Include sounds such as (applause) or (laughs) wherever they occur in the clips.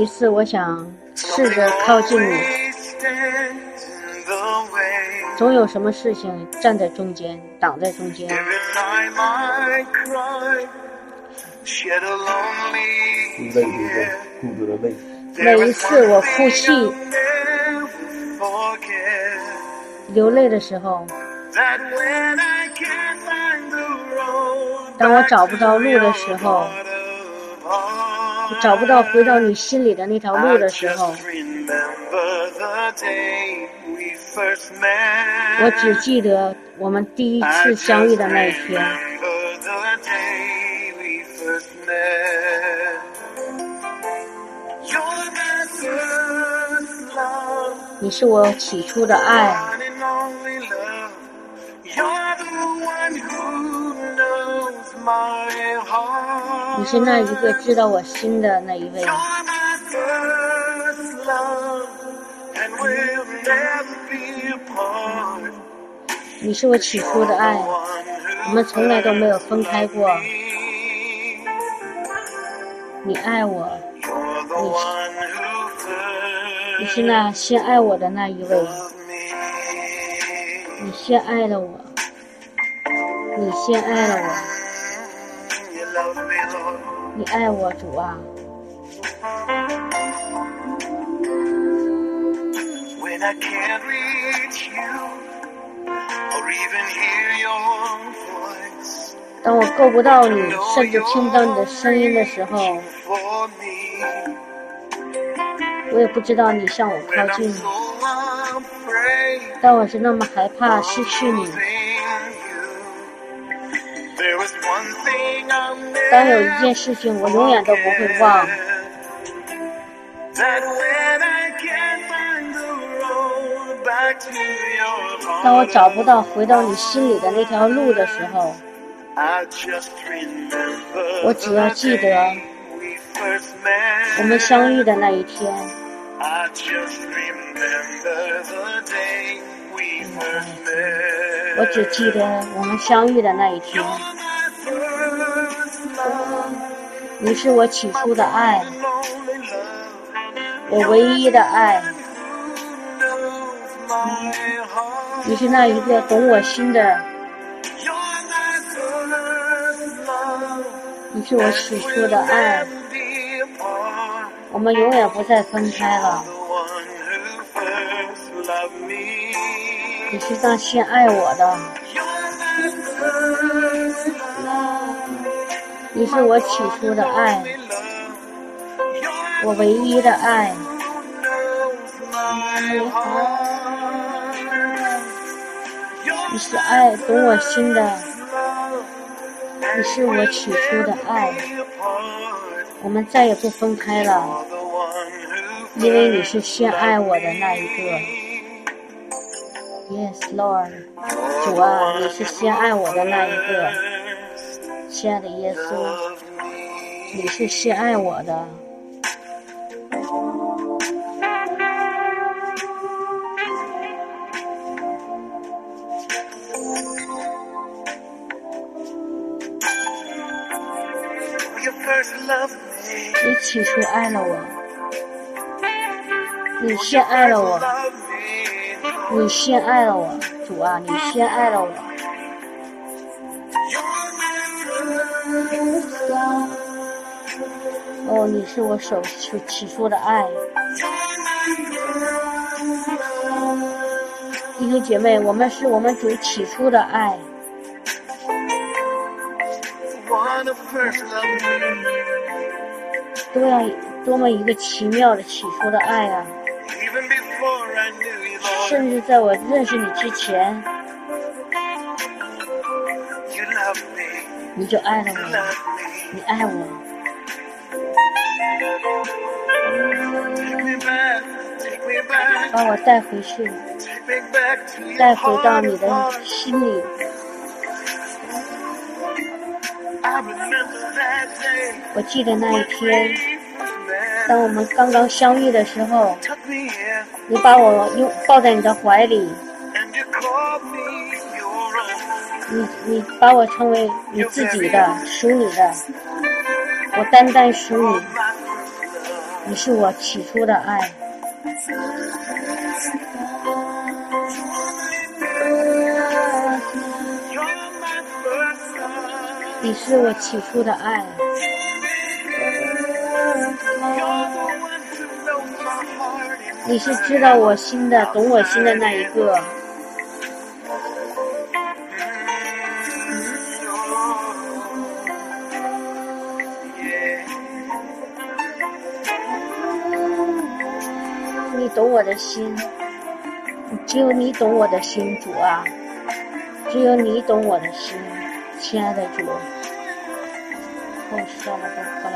一次我想试着靠近你，总有什么事情站在中间，挡在中间。泪流孤独的泪。每一次我哭泣、流泪的时候，当我找不到路的时候，找不到回到你心里的那条路的时候，我只记得我们第一次相遇的那一天。你是我起初的爱，你是那一个知道我心的那一位。你是我起初的爱，我们从来都没有分开过。你爱我，你。你是那先爱我的那一位，你先爱了我，你先爱了我，你爱我主啊！当我够不到你，甚至听不到你的声音的时候。我也不知道你向我靠近，但我是那么害怕失去你。当有一件事情我永远都不会忘，当我找不到回到你心里的那条路的时候，我只要记得我们相遇的那一天。我只记得我们相遇的那一天，你是我起初的爱，我唯一的爱，你是那一个懂我心的，你是我起初的爱。我们永远不再分开了。你是那先爱我的，你是我起初的爱，我唯一的爱。你是爱懂我心的，你是我起初的爱。我们再也不分开了，因为你是先爱我的那一个。Yes, Lord，主啊，你是先爱我的那一个。亲爱的耶稣，你是先爱我的。你起初爱了我，你先爱了我，你先爱了我，主啊，你先爱了我。哦，你是我首起起初的爱，弟兄姐妹，我们是我们主起初的爱。多样，多么一个奇妙的起初的爱啊！甚至在我认识你之前，你就爱了我，你爱我，把我带回去，带回到你的心里。我记得那一天，当我们刚刚相遇的时候，你把我拥抱在你的怀里，你你把我称为你自己的，属你的，我单单属你，你是我起初的爱。你是我起初的爱。你是知道我心的、懂我心的那一个。你懂我的心，只有你懂我的心，主啊，只有你懂我的心。亲爱的主，哦，杀了吧，杀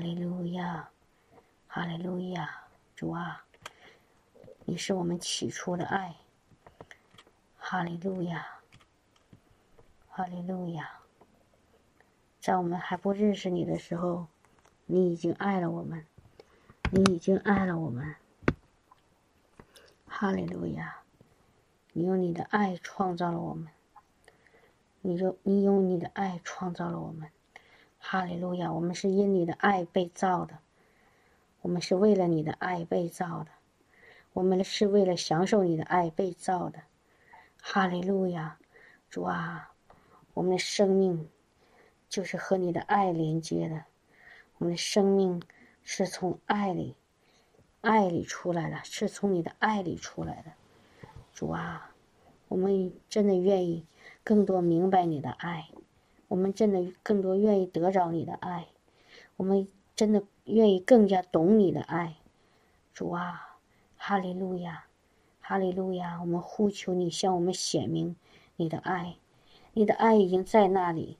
哈利路亚，哈利路亚，主啊，你是我们起初的爱，哈利路亚，哈利路亚，在我们还不认识你的时候，你已经爱了我们，你已经爱了我们，哈利路亚。你用你的爱创造了我们，你就你用你的爱创造了我们，哈利路亚！我们是因你的爱被造的，我们是为了你的爱被造的，我们是为了享受你的爱被造的，哈利路亚！主啊，我们的生命就是和你的爱连接的，我们的生命是从爱里爱里出来的，是从你的爱里出来的。主啊，我们真的愿意更多明白你的爱，我们真的更多愿意得着你的爱，我们真的愿意更加懂你的爱。主啊，哈利路亚，哈利路亚！我们呼求你向我们显明你的爱，你的爱已经在那里。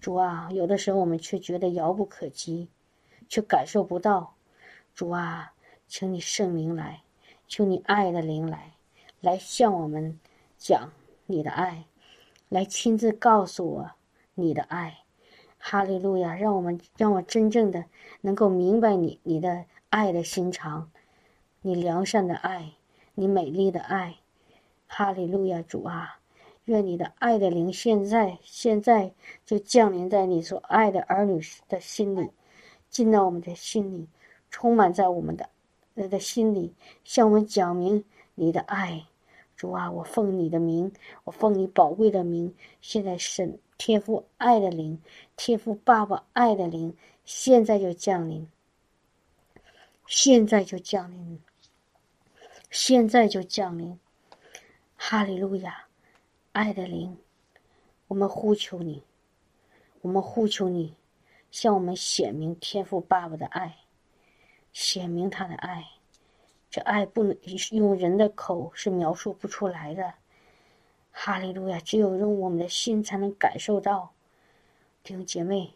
主啊，有的时候我们却觉得遥不可及，却感受不到。主啊，请你圣灵来，求你爱的灵来。来向我们讲你的爱，来亲自告诉我你的爱，哈利路亚！让我们让我真正的能够明白你你的爱的心肠，你良善的爱，你美丽的爱，哈利路亚！主啊，愿你的爱的灵现在现在就降临在你所爱的儿女的心里，进到我们的心里，充满在我们的的心里，向我们讲明。你的爱，主啊，我奉你的名，我奉你宝贵的名，现在神天父爱的灵，天父爸爸爱的灵，现在就降临，现在就降临，现在就降临，哈利路亚，爱的灵，我们呼求你，我们呼求你，向我们显明天父爸爸的爱，显明他的爱。这爱不能用人的口是描述不出来的，哈利路亚！只有用我们的心才能感受到。弟兄姐妹，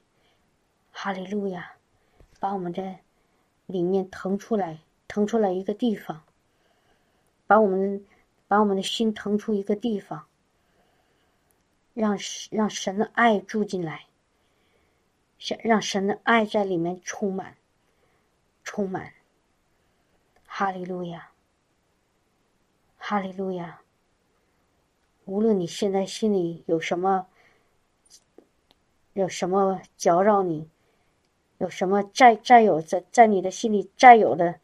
哈利路亚！把我们的里面腾出来，腾出来一个地方，把我们把我们的心腾出一个地方，让让神的爱住进来，想让神的爱在里面充满，充满。哈利路亚，哈利路亚。无论你现在心里有什么，有什么搅扰你，有什么占占有在在你的心里占有的，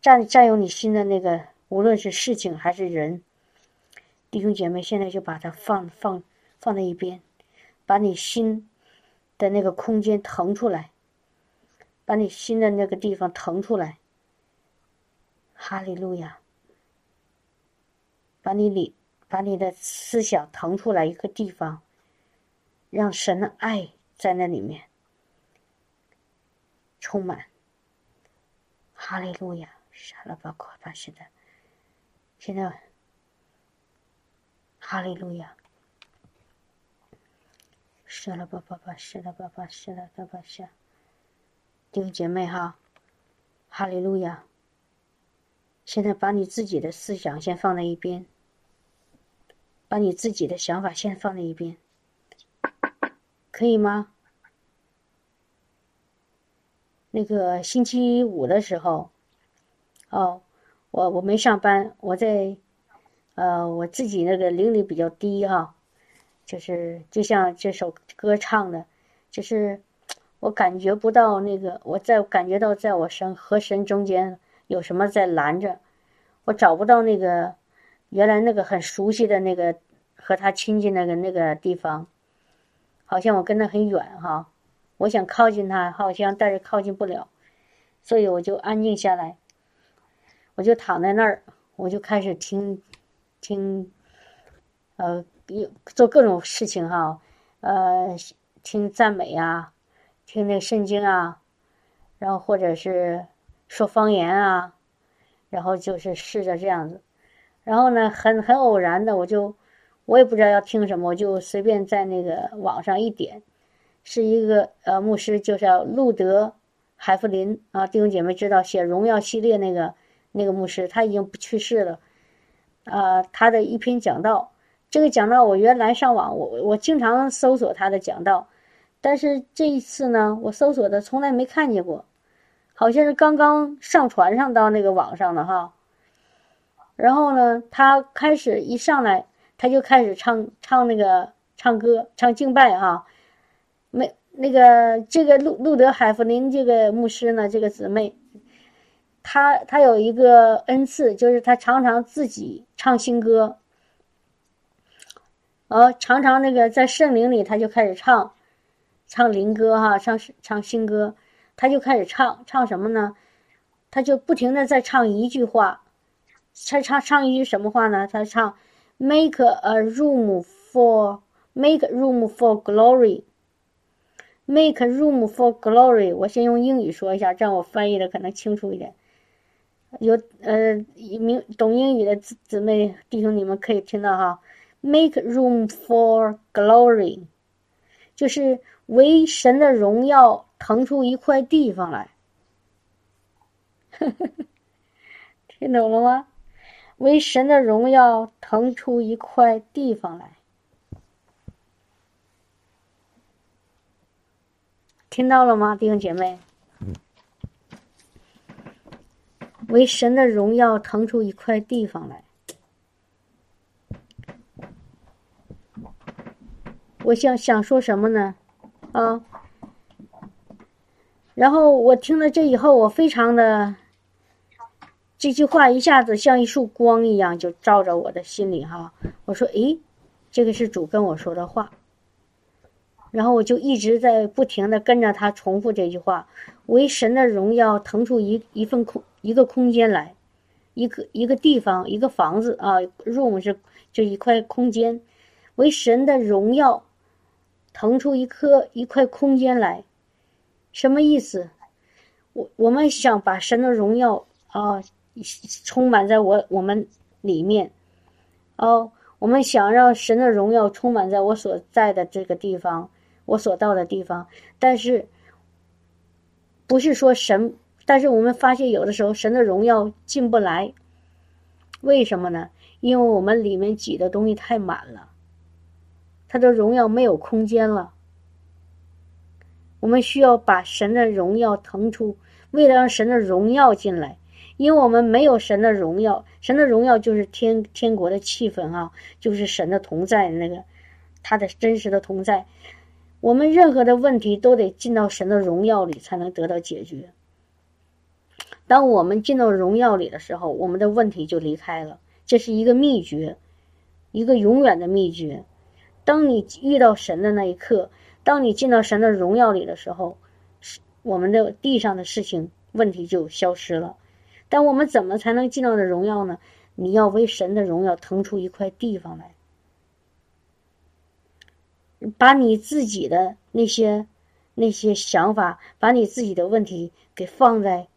占占有你心的那个，无论是事情还是人，弟兄姐妹，现在就把它放放放在一边，把你心的那个空间腾出来，把你心的那个地方腾出来。哈利路亚！把你里，把你的思想腾出来一个地方，让神的爱在那里面充满。哈利路亚！杀了吧，快吧！现在，现在，哈利路亚！杀了吧，爸爸！杀了吧，爸！杀了吧，爸！杀！弟兄姐妹哈，哈利路亚！现在把你自己的思想先放在一边，把你自己的想法先放在一边，可以吗？那个星期五的时候，哦，我我没上班，我在，呃，我自己那个灵力比较低哈，就是就像这首歌唱的，就是我感觉不到那个，我在感觉到在我神和神中间有什么在拦着，我找不到那个原来那个很熟悉的那个和他亲近那个那个地方，好像我跟他很远哈。我想靠近他，好像但是靠近不了，所以我就安静下来，我就躺在那儿，我就开始听，听，呃，做各种事情哈，呃，听赞美啊，听那个圣经啊，然后或者是说方言啊，然后就是试着这样子，然后呢，很很偶然的，我就我也不知道要听什么，我就随便在那个网上一点。是一个呃牧师，就叫路德海弗林啊，弟兄姐妹知道写《荣耀》系列那个那个牧师，他已经不去世了。啊，他的一篇讲道，这个讲道我原来上网，我我经常搜索他的讲道，但是这一次呢，我搜索的从来没看见过，好像是刚刚上传上到那个网上的哈。然后呢，他开始一上来，他就开始唱唱那个唱歌唱敬拜哈。没那个这个路路德海弗林这个牧师呢，这个姊妹，他他有一个恩赐，就是他常常自己唱新歌，呃，常常那个在圣灵里他就开始唱，唱灵歌哈，唱唱新歌，他就开始唱唱什么呢？他就不停的在唱一句话，他唱唱一句什么话呢？他唱 “Make a room for make room for glory”。Make room for glory。我先用英语说一下，这样我翻译的可能清楚一点。有呃，明懂英语的姊姊妹弟兄，你们可以听到哈。Make room for glory，就是为神的荣耀腾出一块地方来。(laughs) 听懂了吗？为神的荣耀腾出一块地方来。听到了吗，弟兄姐妹？为神的荣耀腾出一块地方来。我想想说什么呢？啊！然后我听了这以后，我非常的这句话一下子像一束光一样，就照着我的心里哈。我说：“诶，这个是主跟我说的话。”然后我就一直在不停的跟着他重复这句话：“为神的荣耀腾出一一份空一个空间来，一个一个地方一个房子啊，room 是就一块空间，为神的荣耀腾出一颗一块空间来，什么意思？我我们想把神的荣耀啊充满在我我们里面，哦，我们想让神的荣耀充满在我所在的这个地方。”我所到的地方，但是不是说神？但是我们发现有的时候神的荣耀进不来，为什么呢？因为我们里面挤的东西太满了，他的荣耀没有空间了。我们需要把神的荣耀腾出，为了让神的荣耀进来，因为我们没有神的荣耀，神的荣耀就是天天国的气氛啊，就是神的同在那个，他的真实的同在。我们任何的问题都得进到神的荣耀里才能得到解决。当我们进到荣耀里的时候，我们的问题就离开了。这是一个秘诀，一个永远的秘诀。当你遇到神的那一刻，当你进到神的荣耀里的时候，我们的地上的事情问题就消失了。但我们怎么才能进到这荣耀呢？你要为神的荣耀腾出一块地方来，把你自己的那些那些想法，把你自己的问题给放在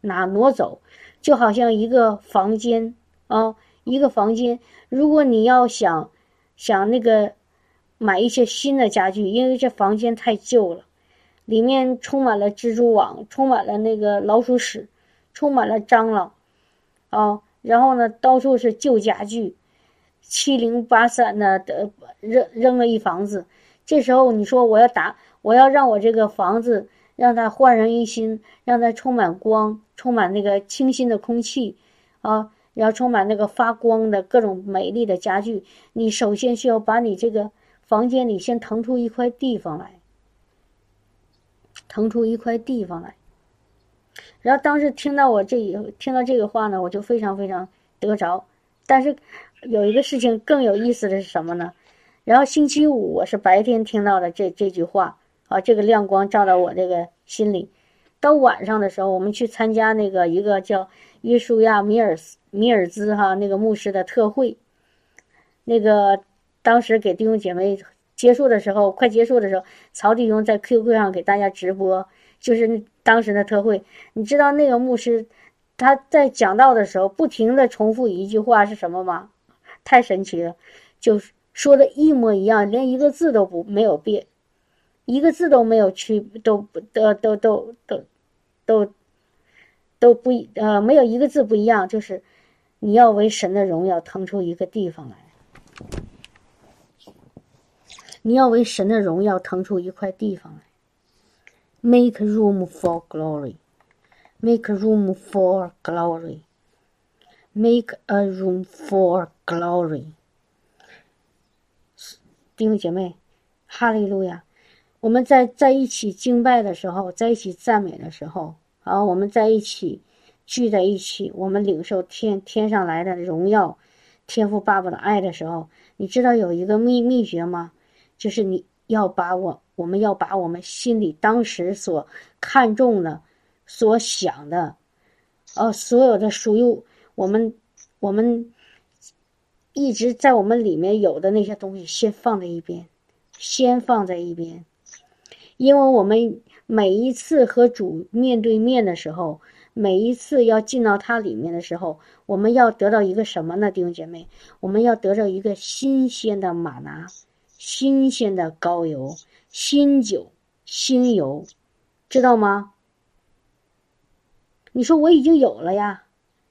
哪挪走，就好像一个房间啊，一个房间。如果你要想想那个买一些新的家具，因为这房间太旧了，里面充满了蜘蛛网，充满了那个老鼠屎。充满了蟑螂，啊，然后呢，到处是旧家具，七零八散的，扔扔了一房子。这时候你说我要打，我要让我这个房子让它焕然一新，让它充满光，充满那个清新的空气，啊，然后充满那个发光的各种美丽的家具。你首先需要把你这个房间里先腾出一块地方来，腾出一块地方来。然后当时听到我这以听到这个话呢，我就非常非常得着。但是有一个事情更有意思的是什么呢？然后星期五我是白天听到的这这句话啊，这个亮光照到我这个心里。到晚上的时候，我们去参加那个一个叫约书亚米尔斯米尔兹哈那个牧师的特会。那个当时给弟兄姐妹结束的时候，快结束的时候，曹弟兄在 QQ 上给大家直播。就是当时的特会，你知道那个牧师他在讲道的时候不停的重复一句话是什么吗？太神奇了，就是说的一模一样，连一个字都不没有变，一个字都没有区，都不都都都都都都不呃没有一个字不一样，就是你要为神的荣耀腾出一个地方来，你要为神的荣耀腾出一块地方来。Make room for glory. Make room for glory. Make a room for glory. 弟兄姐妹，哈利路亚！我们在在一起敬拜的时候，在一起赞美的时候，啊，我们在一起聚在一起，我们领受天天上来的荣耀，天赋爸爸的爱的时候，你知道有一个秘秘诀吗？就是你要把我。我们要把我们心里当时所看重的、所想的，呃，所有的属于我们、我们一直在我们里面有的那些东西，先放在一边，先放在一边，因为我们每一次和主面对面的时候，每一次要进到它里面的时候，我们要得到一个什么呢，弟兄姐妹？我们要得到一个新鲜的马拿，新鲜的膏油。新酒、新油，知道吗？你说我已经有了呀，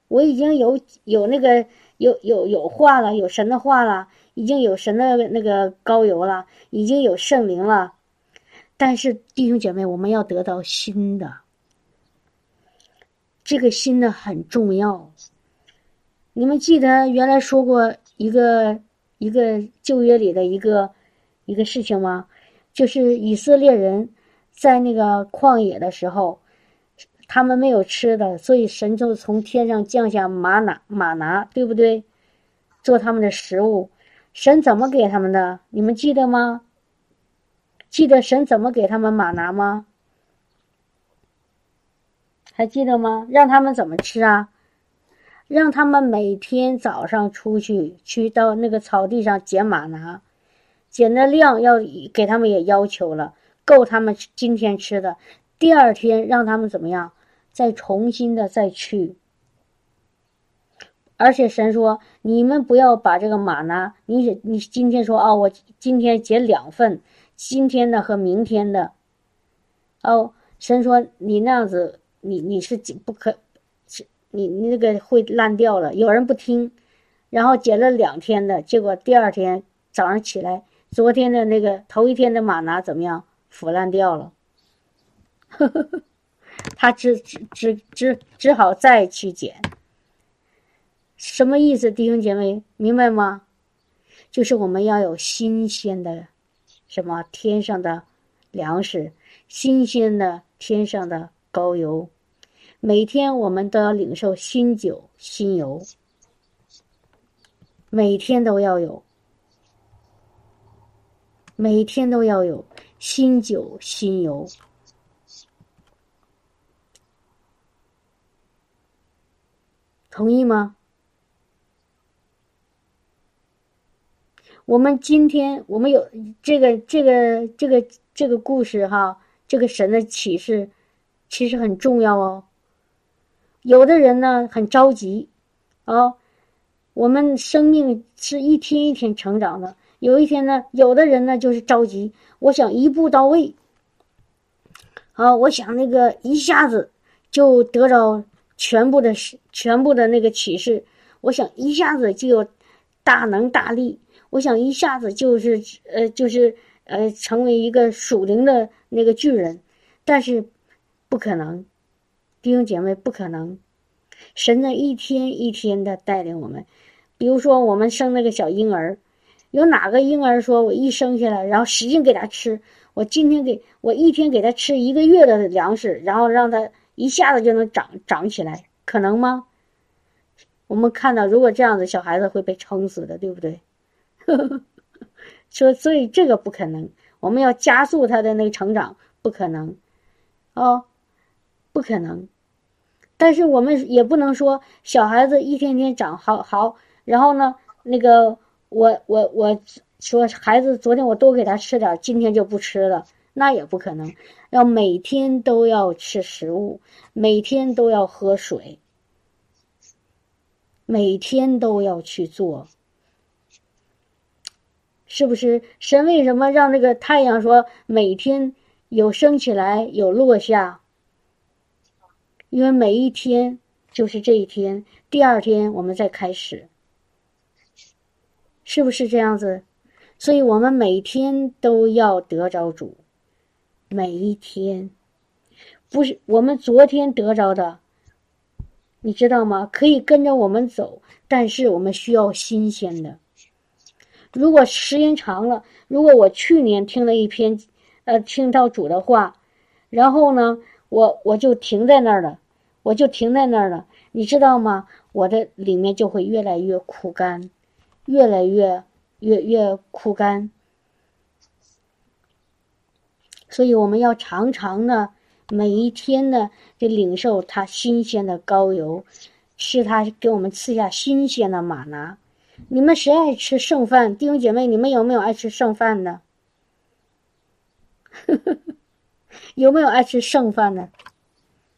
我已经有有那个有有有话了，有神的话了，已经有神的那个膏油了，已经有圣灵了。但是弟兄姐妹，我们要得到新的，这个新的很重要。你们记得原来说过一个一个旧约里的一个一个事情吗？就是以色列人在那个旷野的时候，他们没有吃的，所以神就从天上降下玛拿，玛拿，对不对？做他们的食物。神怎么给他们的？你们记得吗？记得神怎么给他们玛拿吗？还记得吗？让他们怎么吃啊？让他们每天早上出去，去到那个草地上捡玛拿。减的量要给他们也要求了，够他们今天吃的。第二天让他们怎么样？再重新的再去。而且神说：“你们不要把这个马拿，你你今天说哦，我今天减两份，今天的和明天的。哦，神说你那样子，你你是不可，你你那个会烂掉了。有人不听，然后减了两天的，结果第二天早上起来。”昨天的那个头一天的马拿怎么样？腐烂掉了，(laughs) 他只只只只只好再去捡。什么意思，弟兄姐妹明白吗？就是我们要有新鲜的什么天上的粮食，新鲜的天上的高油，每天我们都要领受新酒新油，每天都要有。每天都要有，新酒新油。同意吗？我们今天我们有这个这个这个这个故事哈，这个神的启示其实很重要哦。有的人呢很着急，啊，我们生命是一天一天成长的。有一天呢，有的人呢就是着急，我想一步到位，啊，我想那个一下子就得着。全部的全部的那个启示，我想一下子就有大能大力，我想一下子就是呃就是呃成为一个属灵的那个巨人，但是不可能，弟兄姐妹不可能，神在一天一天的带领我们，比如说我们生那个小婴儿，有哪个婴儿说我一生下来，然后使劲给他吃，我今天给我一天给他吃一个月的粮食，然后让他。一下子就能长长起来，可能吗？我们看到，如果这样子，小孩子会被撑死的，对不对？(laughs) 说，所以这个不可能。我们要加速他的那个成长，不可能，哦，不可能。但是我们也不能说小孩子一天天长好好，然后呢，那个我我我说孩子昨天我多给他吃点，今天就不吃了。那也不可能，要每天都要吃食物，每天都要喝水，每天都要去做，是不是？神为什么让那个太阳说每天有升起来有落下？因为每一天就是这一天，第二天我们再开始，是不是这样子？所以我们每天都要得着主。每一天，不是我们昨天得着的，你知道吗？可以跟着我们走，但是我们需要新鲜的。如果时间长了，如果我去年听了一篇，呃，听到主的话，然后呢，我我就停在那儿了，我就停在那儿了，你知道吗？我的里面就会越来越枯干，越来越越越枯干。所以我们要常常的每一天的去领受他新鲜的膏油，是他给我们赐下新鲜的玛拿。你们谁爱吃剩饭？弟兄姐妹，你们有没有爱吃剩饭的？(laughs) 有没有爱吃剩饭的？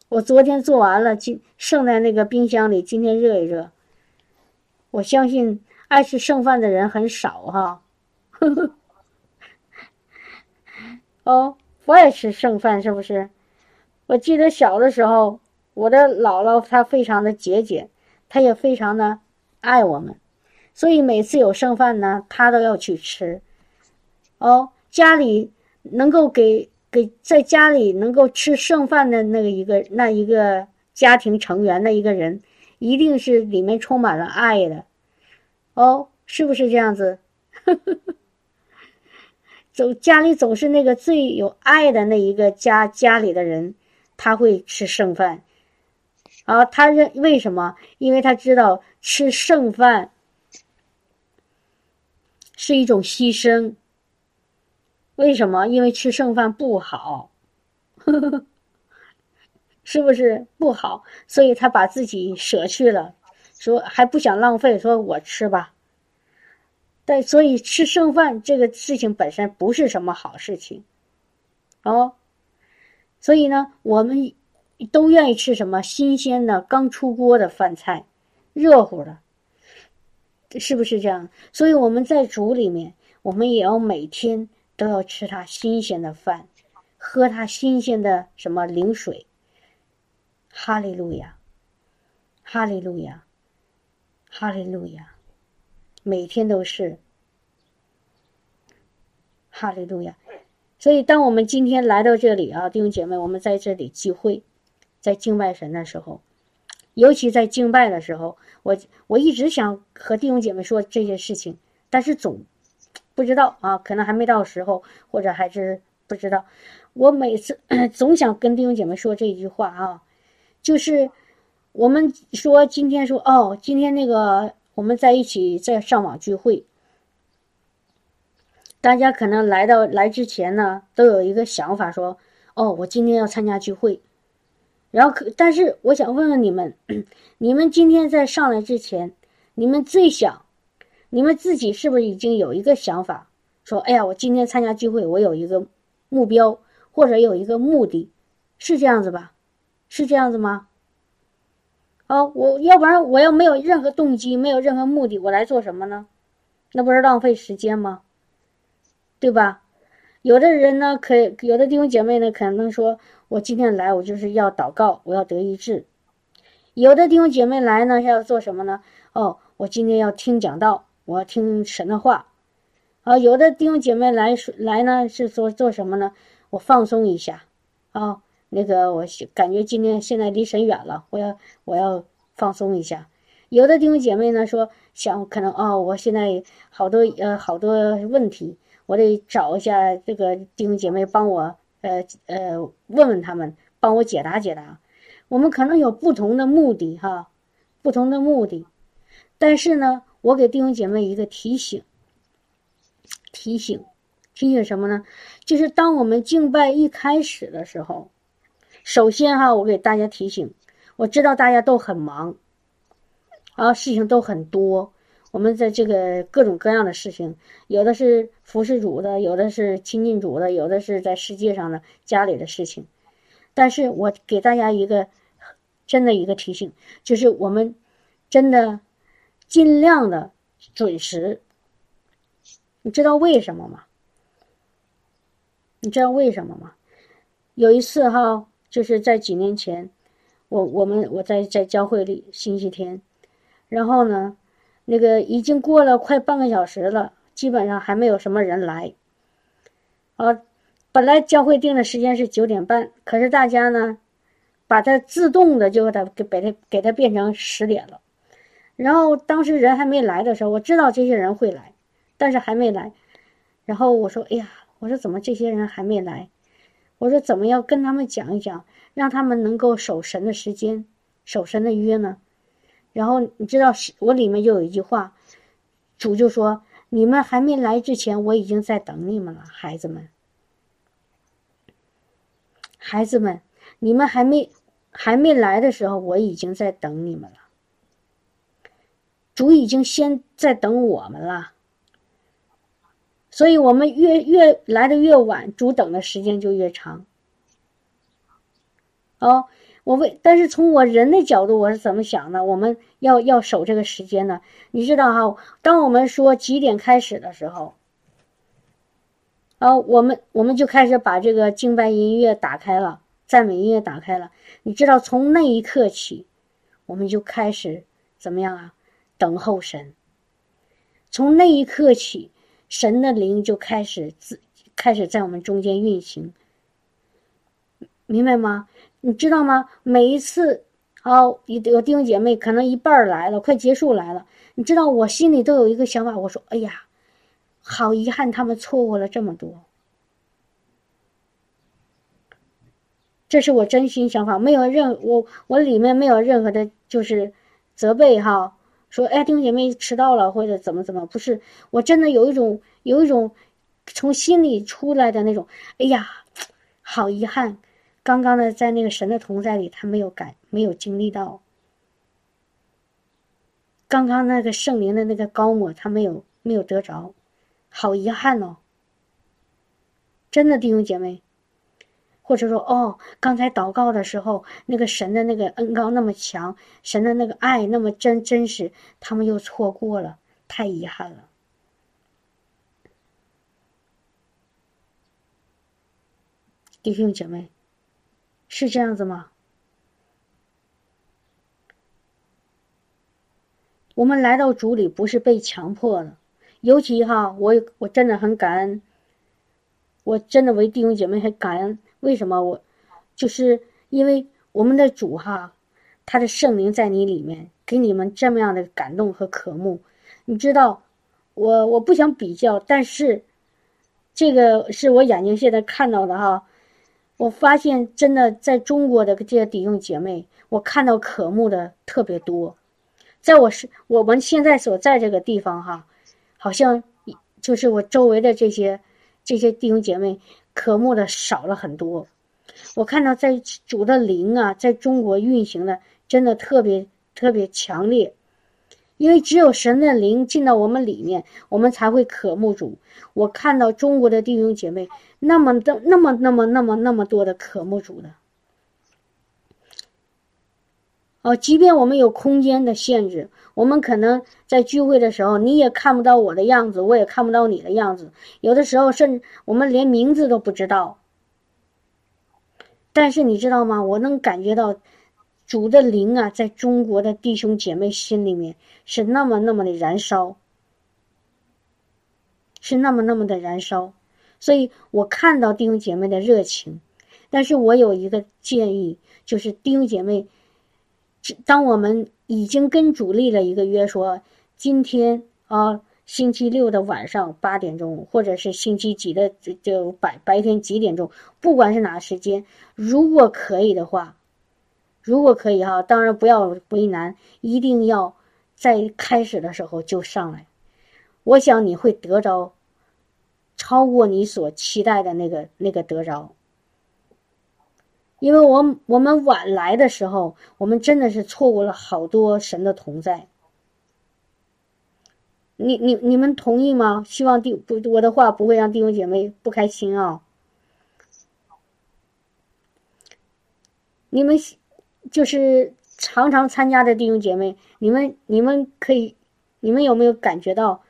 我昨天做完了，今剩在那个冰箱里，今天热一热。我相信爱吃剩饭的人很少哈。(laughs) 哦。不爱吃剩饭是不是？我记得小的时候，我的姥姥她非常的节俭，她也非常的爱我们，所以每次有剩饭呢，她都要去吃。哦，家里能够给给在家里能够吃剩饭的那个一个那一个家庭成员的一个人，一定是里面充满了爱的。哦，是不是这样子？(laughs) 总家里总是那个最有爱的那一个家家里的人，他会吃剩饭，啊，他认为什么？因为他知道吃剩饭是一种牺牲。为什么？因为吃剩饭不好，(laughs) 是不是不好？所以他把自己舍去了，说还不想浪费，说我吃吧。但所以吃剩饭这个事情本身不是什么好事情，哦，所以呢，我们都愿意吃什么新鲜的、刚出锅的饭菜，热乎的，是不是这样？所以我们在煮里面，我们也要每天都要吃它新鲜的饭，喝它新鲜的什么灵水。哈利路亚，哈利路亚，哈利路亚。每天都是，哈利路亚！所以，当我们今天来到这里啊，弟兄姐妹，我们在这里聚会，在敬拜神的时候，尤其在敬拜的时候，我我一直想和弟兄姐妹说这些事情，但是总不知道啊，可能还没到时候，或者还是不知道。我每次 (coughs) 总想跟弟兄姐妹说这句话啊，就是我们说今天说哦，今天那个。我们在一起在上网聚会，大家可能来到来之前呢，都有一个想法，说：“哦，我今天要参加聚会。”然后可，但是我想问问你们，(clears throat) 你们今天在上来之前，你们最想，你们自己是不是已经有一个想法，说：“哎呀，我今天参加聚会，我有一个目标或者有一个目的，是这样子吧？是这样子吗？”哦，我要不然我要没有任何动机，没有任何目的，我来做什么呢？那不是浪费时间吗？对吧？有的人呢，可有的弟兄姐妹呢，可能说，我今天来，我就是要祷告，我要得医治。有的弟兄姐妹来呢，要做什么呢？哦，我今天要听讲道，我要听神的话。啊，有的弟兄姐妹来说来呢，是做做什么呢？我放松一下。啊，那个我感觉今天现在离神远了，我要我要放松一下。有的弟兄姐妹呢说，想可能哦，我现在好多呃好多问题。我得找一下这个弟兄姐妹帮我，呃呃，问问他们，帮我解答解答。我们可能有不同的目的哈，不同的目的。但是呢，我给弟兄姐妹一个提醒，提醒，提醒什么呢？就是当我们敬拜一开始的时候，首先哈，我给大家提醒，我知道大家都很忙，啊，事情都很多。我们在这个各种各样的事情，有的是服侍主的，有的是亲近主的，有的是在世界上的家里的事情。但是我给大家一个真的一个提醒，就是我们真的尽量的准时。你知道为什么吗？你知道为什么吗？有一次哈，就是在几年前，我我们我在在教会里星期天，然后呢。那个已经过了快半个小时了，基本上还没有什么人来。啊，本来教会定的时间是九点半，可是大家呢，把它自动的就给它给它给它变成十点了。然后当时人还没来的时候，我知道这些人会来，但是还没来。然后我说：“哎呀，我说怎么这些人还没来？我说怎么要跟他们讲一讲，让他们能够守神的时间，守神的约呢？”然后你知道我里面就有一句话，主就说：“你们还没来之前，我已经在等你们了，孩子们，孩子们，你们还没还没来的时候，我已经在等你们了。主已经先在等我们了，所以我们越越来的越晚，主等的时间就越长。哦。”我为，但是从我人的角度，我是怎么想的？我们要要守这个时间呢？你知道哈，当我们说几点开始的时候，啊，我们我们就开始把这个敬拜音乐打开了，赞美音乐打开了。你知道，从那一刻起，我们就开始怎么样啊？等候神。从那一刻起，神的灵就开始自开始在我们中间运行，明白吗？你知道吗？每一次，哦，有有弟兄姐妹可能一半来了，快结束来了。你知道，我心里都有一个想法，我说：“哎呀，好遗憾，他们错过了这么多。”这是我真心想法，没有任我我里面没有任何的，就是责备哈，说哎，弟兄姐妹迟到了或者怎么怎么，不是，我真的有一种有一种从心里出来的那种，哎呀，好遗憾。刚刚的，在那个神的同在里，他没有感，没有经历到。刚刚那个圣灵的那个高抹，他没有没有得着，好遗憾哦。真的弟兄姐妹，或者说哦，刚才祷告的时候，那个神的那个恩高那么强，神的那个爱那么真真实，他们又错过了，太遗憾了，弟兄姐妹。是这样子吗？我们来到主里不是被强迫的，尤其哈，我我真的很感恩，我真的为弟兄姐妹很感恩。为什么？我就是因为我们的主哈，他的圣灵在你里面，给你们这么样的感动和渴慕。你知道，我我不想比较，但是这个是我眼睛现在看到的哈。我发现，真的在中国的这些弟兄姐妹，我看到渴慕的特别多。在我是我们现在所在这个地方哈，好像就是我周围的这些这些弟兄姐妹渴慕的少了很多。我看到在主的灵啊，在中国运行的真的特别特别强烈，因为只有神的灵进到我们里面，我们才会渴慕主。我看到中国的弟兄姐妹那么的那么那么那么那么多的渴慕主的。哦，即便我们有空间的限制，我们可能在聚会的时候，你也看不到我的样子，我也看不到你的样子。有的时候，甚至我们连名字都不知道。但是你知道吗？我能感觉到主的灵啊，在中国的弟兄姐妹心里面是那么那么的燃烧，是那么那么的燃烧。所以我看到弟兄姐妹的热情，但是我有一个建议，就是弟兄姐妹。当我们已经跟主立了一个约，说今天啊，星期六的晚上八点钟，或者是星期几的就白白天几点钟，不管是哪个时间，如果可以的话，如果可以哈，当然不要为难，一定要在开始的时候就上来。我想你会得着超过你所期待的那个那个得着。因为我我们晚来的时候，我们真的是错过了好多神的同在。你你你们同意吗？希望弟不我的话不会让弟兄姐妹不开心啊。你们就是常常参加的弟兄姐妹，你们你们可以，你们有没有感觉到，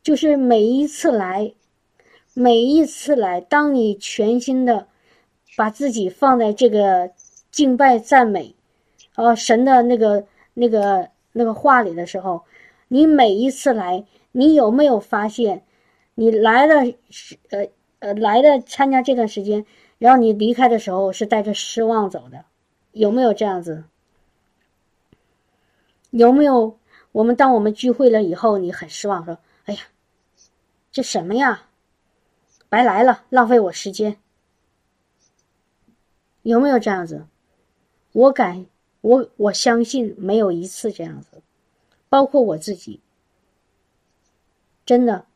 就是每一次来，每一次来，当你全新的。把自己放在这个敬拜赞美，呃神的那个那个那个话里的时候，你每一次来，你有没有发现，你来的是呃呃来的参加这段时间，然后你离开的时候是带着失望走的，有没有这样子？有没有我们当我们聚会了以后，你很失望，说：“哎呀，这什么呀，白来了，浪费我时间。”有没有这样子？我敢，我我相信没有一次这样子，包括我自己。真的，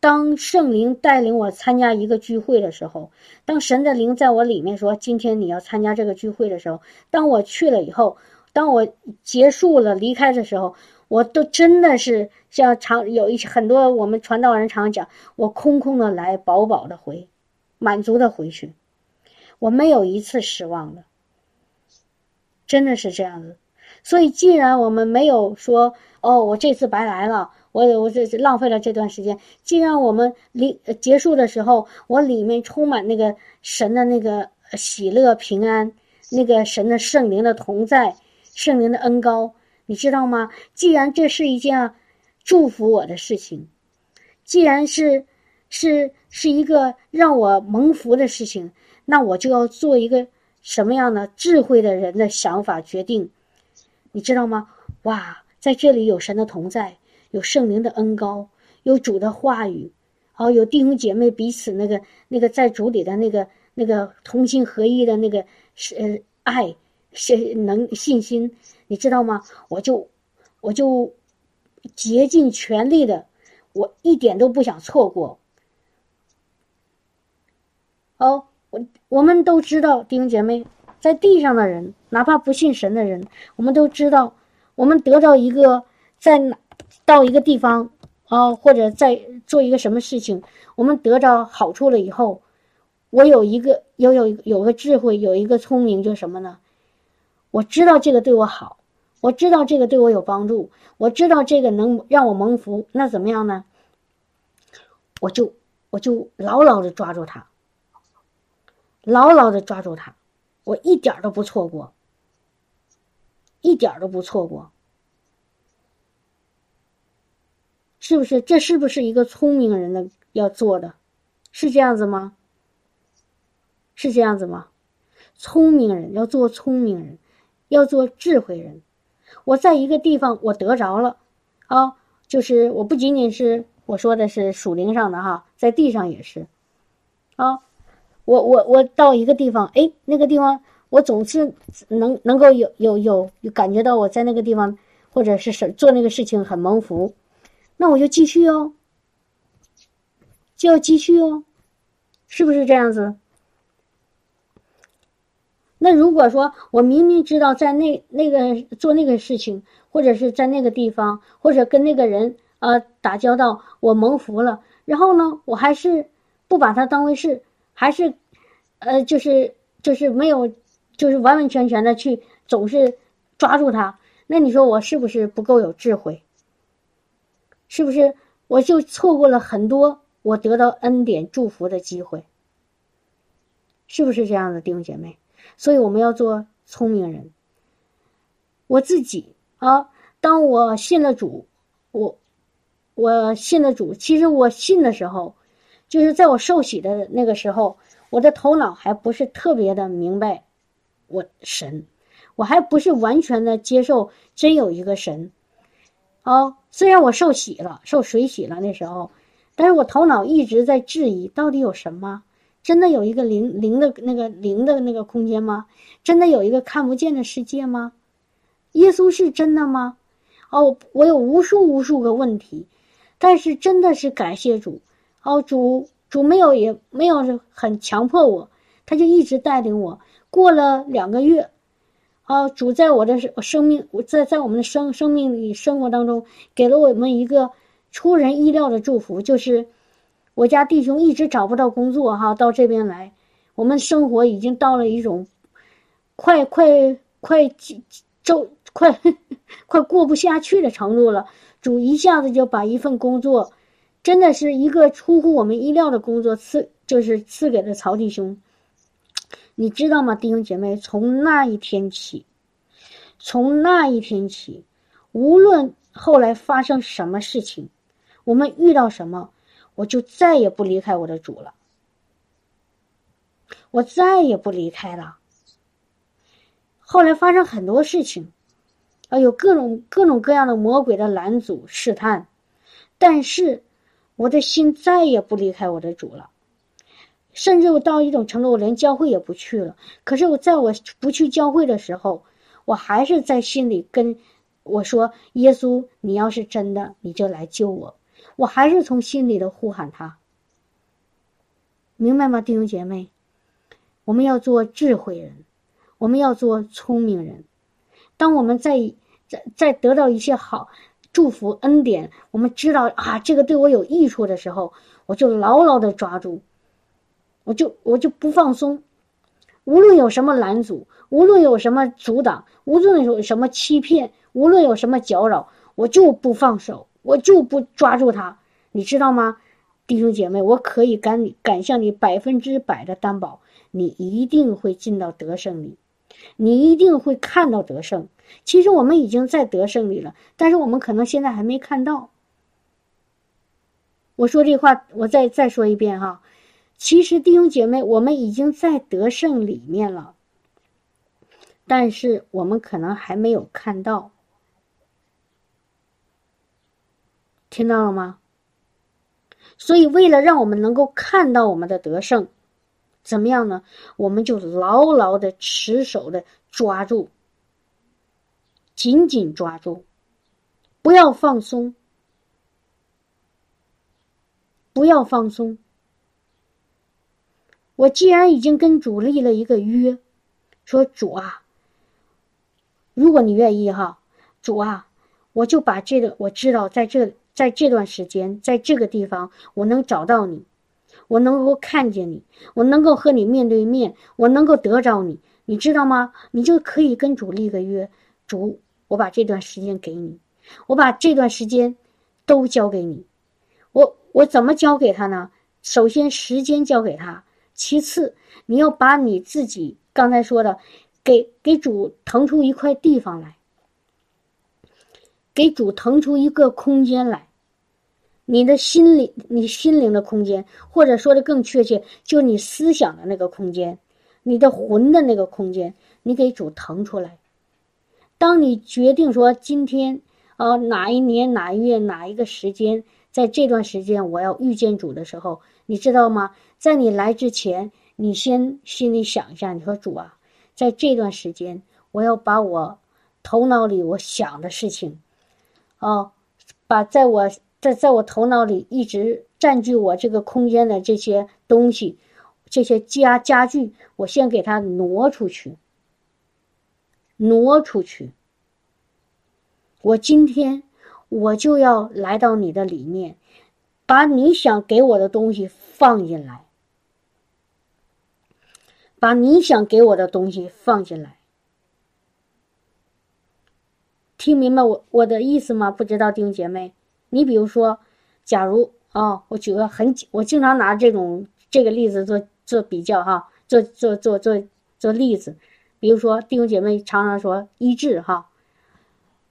当圣灵带领我参加一个聚会的时候，当神的灵在我里面说：“今天你要参加这个聚会的时候”，当我去了以后，当我结束了离开的时候，我都真的是像常有一很多我们传道人常讲，我空空的来，饱饱的回，满足的回去。我没有一次失望的，真的是这样子。所以，既然我们没有说哦，我这次白来了，我我这浪费了这段时间。既然我们离结束的时候，我里面充满那个神的那个喜乐平安，那个神的圣灵的同在，圣灵的恩高，你知道吗？既然这是一件祝福我的事情，既然是是是一个让我蒙福的事情。那我就要做一个什么样的智慧的人的想法决定，你知道吗？哇，在这里有神的同在，有圣灵的恩高，有主的话语，哦，有弟兄姐妹彼此那个那个在主里的那个那个同心合一的那个是爱信能信心，你知道吗？我就我就竭尽全力的，我一点都不想错过，哦。我们都知道，弟兄姐妹，在地上的人，哪怕不信神的人，我们都知道，我们得到一个在哪到一个地方啊，或者在做一个什么事情，我们得着好处了以后，我有一个有有有个智慧，有一个聪明，就什么呢？我知道这个对我好，我知道这个对我有帮助，我知道这个能让我蒙福，那怎么样呢？我就我就牢牢的抓住它。牢牢的抓住它，我一点都不错过，一点都不错过，是不是？这是不是一个聪明人的要做的？是这样子吗？是这样子吗？聪明人要做聪明人，要做智慧人。我在一个地方，我得着了啊，就是我不仅仅是我说的是属灵上的哈，在地上也是啊。我我我到一个地方，哎，那个地方我总是能能够有有有感觉到我在那个地方或者是什做那个事情很蒙福，那我就继续哦。就要继续哦，是不是这样子？那如果说我明明知道在那那个做那个事情，或者是在那个地方，或者跟那个人呃打交道，我蒙福了，然后呢，我还是不把它当回事，还是呃就是就是没有，就是完完全全的去总是抓住他，那你说我是不是不够有智慧？是不是我就错过了很多我得到恩典祝福的机会？是不是这样的，弟兄姐妹？所以我们要做聪明人。我自己啊，当我信了主，我我信了主。其实我信的时候，就是在我受洗的那个时候，我的头脑还不是特别的明白我神，我还不是完全的接受真有一个神。哦，虽然我受洗了，受水洗了那时候，但是我头脑一直在质疑，到底有什么？真的有一个灵灵的那个灵的那个空间吗？真的有一个看不见的世界吗？耶稣是真的吗？哦，我有无数无数个问题，但是真的是感谢主，哦，主主没有也没有很强迫我，他就一直带领我。过了两个月，哦，主在我的生命，我在在我们的生生命里生活当中，给了我们一个出人意料的祝福，就是。我家弟兄一直找不到工作，哈，到这边来，我们生活已经到了一种快快快周快 (laughs) 快过不下去的程度了。主一下子就把一份工作，真的是一个出乎我们意料的工作赐，就是赐给了曹弟兄。你知道吗，弟兄姐妹？从那一天起，从那一天起，无论后来发生什么事情，我们遇到什么。我就再也不离开我的主了，我再也不离开了。后来发生很多事情，啊，有各种各种各样的魔鬼的拦阻试探，但是我的心再也不离开我的主了。甚至我到一种程度，我连教会也不去了。可是我在我不去教会的时候，我还是在心里跟我说：“耶稣，你要是真的，你就来救我。”我还是从心里的呼喊他，明白吗，弟兄姐妹？我们要做智慧人，我们要做聪明人。当我们在在在得到一些好祝福恩典，我们知道啊，这个对我有益处的时候，我就牢牢的抓住，我就我就不放松。无论有什么拦阻，无论有什么阻挡，无论有什么欺骗，无论有什么搅扰，我就不放手。我就不抓住他，你知道吗，弟兄姐妹？我可以敢敢向你百分之百的担保，你一定会进到得胜里，你一定会看到得胜。其实我们已经在得胜里了，但是我们可能现在还没看到。我说这话，我再再说一遍哈，其实弟兄姐妹，我们已经在得胜里面了，但是我们可能还没有看到。听到了吗？所以，为了让我们能够看到我们的得胜，怎么样呢？我们就牢牢的持守的抓住，紧紧抓住，不要放松，不要放松。我既然已经跟主立了一个约，说主啊，如果你愿意哈，主啊，我就把这个我知道在这。在这段时间，在这个地方，我能找到你，我能够看见你，我能够和你面对面，我能够得着你，你知道吗？你就可以跟主立个约，主，我把这段时间给你，我把这段时间都交给你，我我怎么交给他呢？首先时间交给他，其次你要把你自己刚才说的，给给主腾出一块地方来。给主腾出一个空间来，你的心灵，你心灵的空间，或者说的更确切，就你思想的那个空间，你的魂的那个空间，你给主腾出来。当你决定说今天，呃，哪一年哪一月哪一个时间，在这段时间我要遇见主的时候，你知道吗？在你来之前，你先心里想一下，你说主啊，在这段时间，我要把我头脑里我想的事情。哦，把在我在在我头脑里一直占据我这个空间的这些东西，这些家家具，我先给它挪出去，挪出去。我今天我就要来到你的里面，把你想给我的东西放进来，把你想给我的东西放进来。听明白我我的意思吗？不知道丁姐妹，你比如说，假如啊，我举个很我经常拿这种这个例子做做比较哈，做做做做做例子，比如说弟兄姐妹常常说医治哈，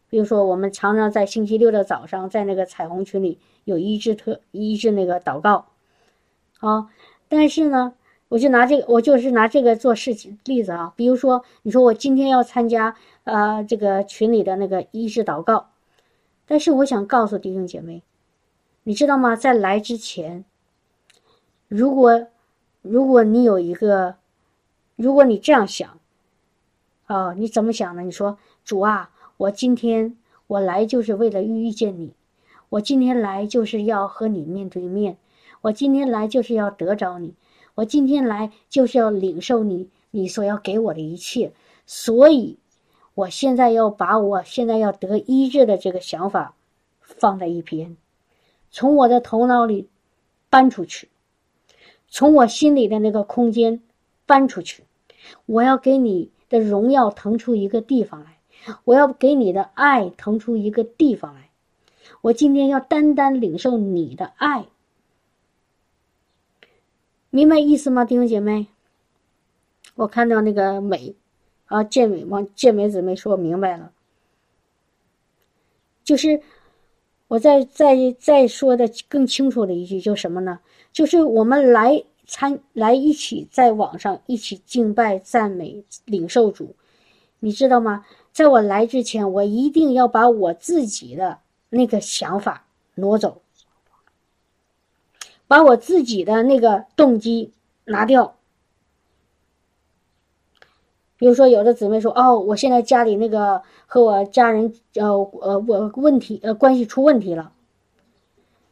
比如说我们常常在星期六的早上在那个彩虹群里有医治特医治那个祷告，啊，但是呢。我就拿这个，我就是拿这个做事情例子啊。比如说，你说我今天要参加呃这个群里的那个医治祷告，但是我想告诉弟兄姐妹，你知道吗？在来之前，如果如果你有一个，如果你这样想，啊，你怎么想呢？你说主啊，我今天我来就是为了遇见你，我今天来就是要和你面对面，我今天来就是要得着你。我今天来就是要领受你，你所要给我的一切，所以，我现在要把我现在要得医治的这个想法放在一边，从我的头脑里搬出去，从我心里的那个空间搬出去，我要给你的荣耀腾出一个地方来，我要给你的爱腾出一个地方来，我今天要单单领受你的爱。明白意思吗，弟兄姐妹？我看到那个美，啊，健美王健美姊妹说明白了，就是我再再再说的更清楚的一句，就什么呢？就是我们来参来一起在网上一起敬拜赞美领受主，你知道吗？在我来之前，我一定要把我自己的那个想法挪走。把我自己的那个动机拿掉。比如说，有的姊妹说：“哦，我现在家里那个和我家人，呃呃，我问题呃关系出问题了。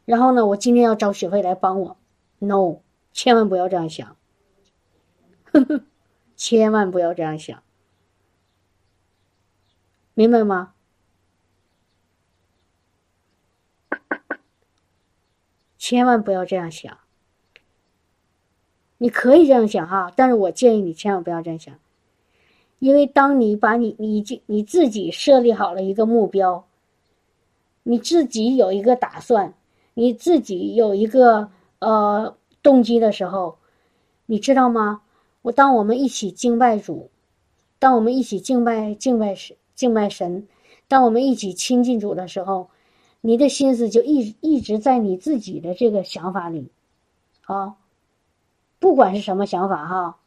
然后呢，我今天要找学费来帮我。”No，千万不要这样想，(laughs) 千万不要这样想，明白吗？千万不要这样想。你可以这样想哈，但是我建议你千万不要这样想，因为当你把你你经你自己设立好了一个目标，你自己有一个打算，你自己有一个呃动机的时候，你知道吗？我当我们一起敬拜主，当我们一起敬拜敬拜神敬拜神，当我们一起亲近主的时候。你的心思就一一直在你自己的这个想法里，啊，不管是什么想法哈，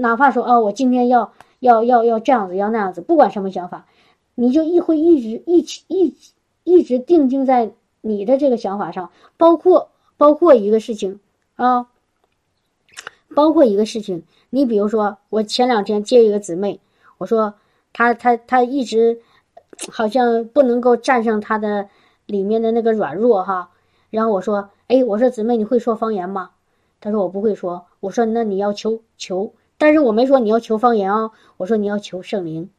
哪怕说哦，我今天要要要要这样子，要那样子，不管什么想法，你就一会一直一起一一直定睛在你的这个想法上，包括包括一个事情啊，包括一个事情，你比如说，我前两天接一个姊妹，我说她她她一直。好像不能够战胜她的里面的那个软弱哈，然后我说，哎，我说姊妹你会说方言吗？他说我不会说。我说那你要求求，但是我没说你要求方言哦，我说你要求圣灵，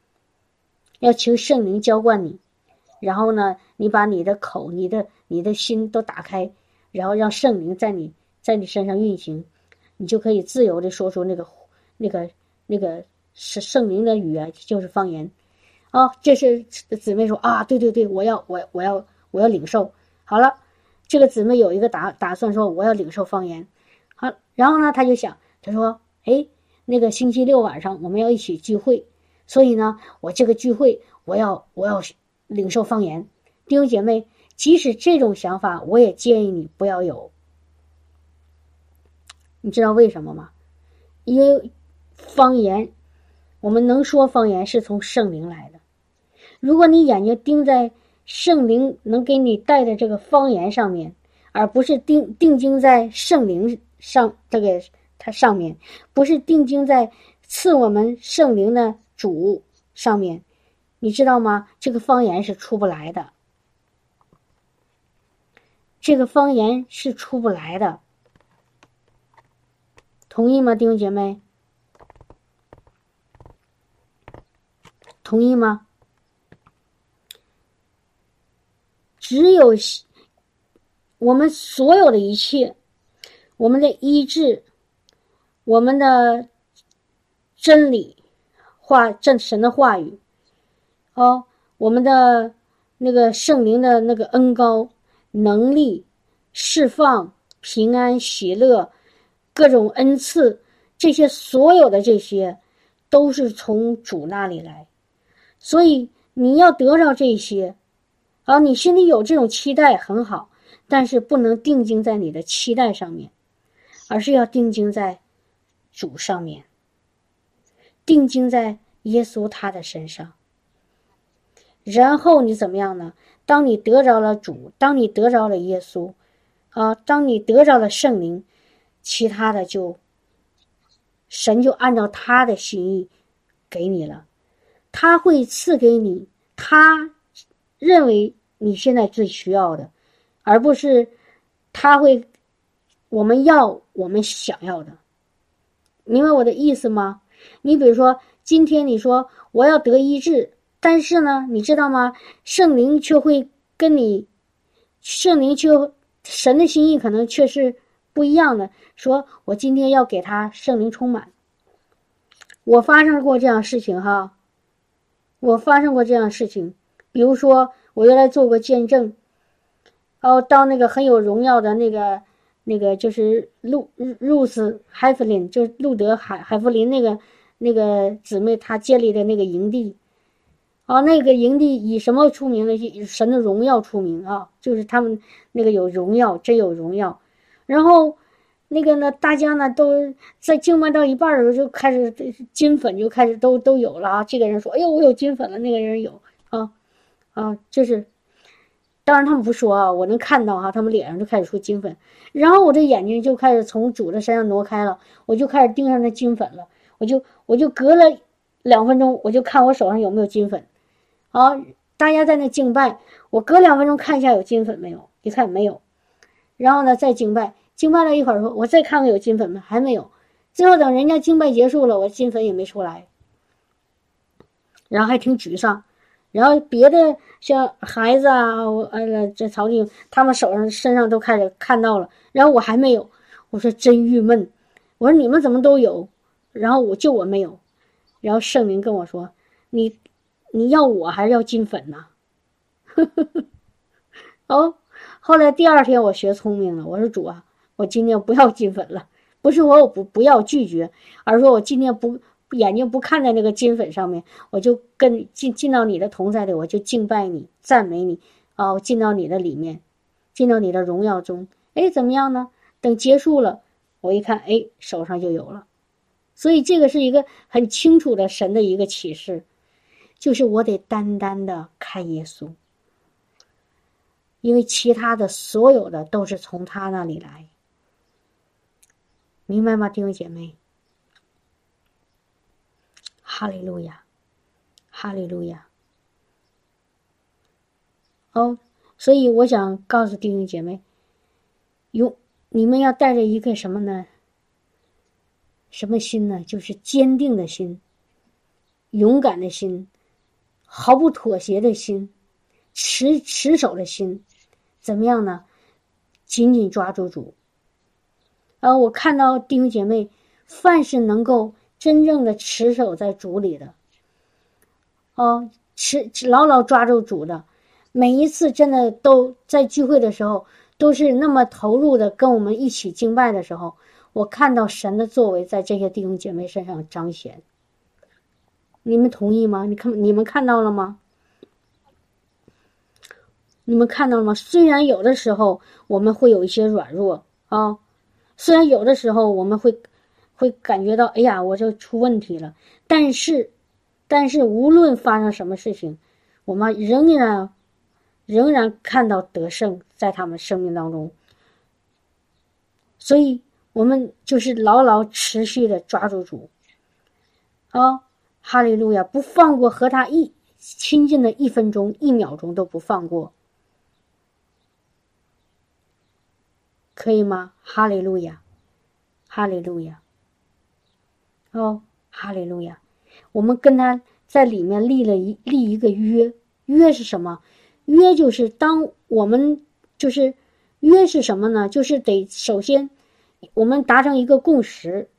要求圣灵浇灌你，然后呢，你把你的口、你的你的心都打开，然后让圣灵在你在你身上运行，你就可以自由的说出那个那个那个是圣灵的语言，就是方言。啊，这是姊妹说啊，对对对，我要我我要我要领受。好了，这个姊妹有一个打打算说我要领受方言。好，然后呢，他就想，他说，哎，那个星期六晚上我们要一起聚会，所以呢，我这个聚会我要我要领受方言。弟兄姐妹，即使这种想法，我也建议你不要有。你知道为什么吗？因为方言，我们能说方言是从圣灵来的。如果你眼睛盯在圣灵能给你带的这个方言上面，而不是定定睛在圣灵上这个它上面，不是定睛在赐我们圣灵的主上面，你知道吗？这个方言是出不来的。这个方言是出不来的。同意吗，弟兄姐妹？同意吗？只有我们所有的一切，我们的医治，我们的真理话，正神的话语，哦，我们的那个圣灵的那个恩高能力释放平安喜乐各种恩赐，这些所有的这些都是从主那里来。所以你要得到这些，啊，你心里有这种期待很好，但是不能定睛在你的期待上面，而是要定睛在主上面，定睛在耶稣他的身上。然后你怎么样呢？当你得着了主，当你得着了耶稣，啊，当你得着了圣灵，其他的就神就按照他的心意给你了。他会赐给你他认为你现在最需要的，而不是他会我们要我们想要的，明白我的意思吗？你比如说，今天你说我要得医治，但是呢，你知道吗？圣灵却会跟你，圣灵却神的心意可能却是不一样的。说我今天要给他圣灵充满，我发生过这样事情哈。我发生过这样事情，比如说我原来做过见证，哦，到那个很有荣耀的那个那个就是路路斯海弗林，就是路德海海弗林那个那个姊妹她建立的那个营地，啊，那个营地以什么出名的？以神的荣耀出名啊，就是他们那个有荣耀，真有荣耀，然后。那个呢，大家呢都在敬拜到一半的时候就开始金粉就开始都都有了啊。这个人说：“哎呦，我有金粉了。”那个人有啊啊，就是，当然他们不说啊，我能看到哈，他们脸上就开始出金粉，然后我这眼睛就开始从主的身上挪开了，我就开始盯上那金粉了。我就我就隔了两分钟，我就看我手上有没有金粉。啊，大家在那敬拜，我隔两分钟看一下有金粉没有，一看没有，然后呢再敬拜。敬拜了一会儿，说：“我再看看有金粉没？还没有。最后等人家敬拜结束了，我金粉也没出来，然后还挺沮丧。然后别的像孩子啊，我呃这曹静他们手上身上都开始看到了，然后我还没有。我说真郁闷。我说你们怎么都有，然后我就我没有。然后圣灵跟我说：你你要我还是要金粉呢？(laughs) 哦，后来第二天我学聪明了，我说主啊。”我今天不要金粉了，不是我我不不要拒绝，而是说我今天不眼睛不看在那个金粉上面，我就跟进进到你的同在里，我就敬拜你，赞美你啊，我进到你的里面，进到你的荣耀中。哎，怎么样呢？等结束了，我一看，哎，手上就有了。所以这个是一个很清楚的神的一个启示，就是我得单单的看耶稣，因为其他的所有的都是从他那里来。明白吗，弟兄姐妹？哈利路亚，哈利路亚。哦，所以我想告诉弟兄姐妹，勇，你们要带着一个什么呢？什么心呢？就是坚定的心，勇敢的心，毫不妥协的心，持持守的心，怎么样呢？紧紧抓住主。呃，我看到弟兄姐妹，凡是能够真正的持守在主里的，哦，持牢牢抓住主的，每一次真的都在聚会的时候，都是那么投入的跟我们一起敬拜的时候，我看到神的作为在这些弟兄姐妹身上彰显。你们同意吗？你看，你们看到了吗？你们看到了吗？虽然有的时候我们会有一些软弱啊。虽然有的时候我们会，会感觉到哎呀，我就出问题了，但是，但是无论发生什么事情，我们仍然，仍然看到得胜在他们生命当中。所以，我们就是牢牢持续的抓住主，啊，哈利路亚，不放过和他一亲近的一分钟、一秒钟都不放过。可以吗？哈利路亚，哈利路亚。哦，哈利路亚！我们跟他在里面立了一立一个约，约是什么？约就是当我们就是约是什么呢？就是得首先我们达成一个共识，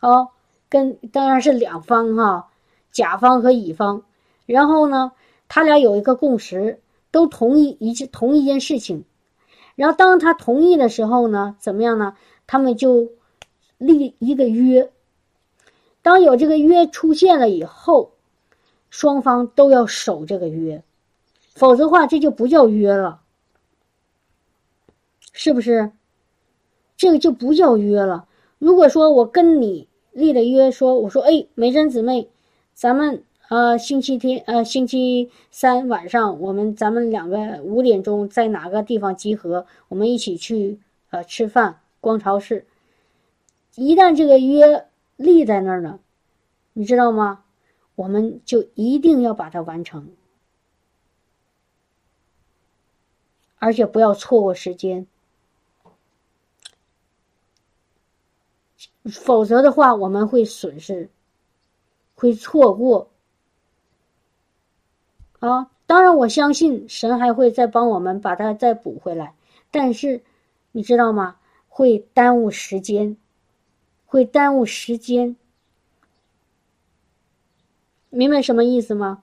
哦，跟当然是两方哈，甲方和乙方，然后呢，他俩有一个共识，都同意一件同一件事情，然后当他同意的时候呢，怎么样呢？他们就立一个约。当有这个约出现了以后，双方都要守这个约，否则话这就不叫约了，是不是？这个就不叫约了。如果说我跟你立了约，说我说哎，美珍姊妹，咱们呃星期天呃星期三晚上，我们咱们两个五点钟在哪个地方集合，我们一起去呃吃饭逛超市。一旦这个约。立在那儿呢，你知道吗？我们就一定要把它完成，而且不要错过时间，否则的话我们会损失，会错过。啊，当然我相信神还会再帮我们把它再补回来，但是你知道吗？会耽误时间。会耽误时间，明白什么意思吗？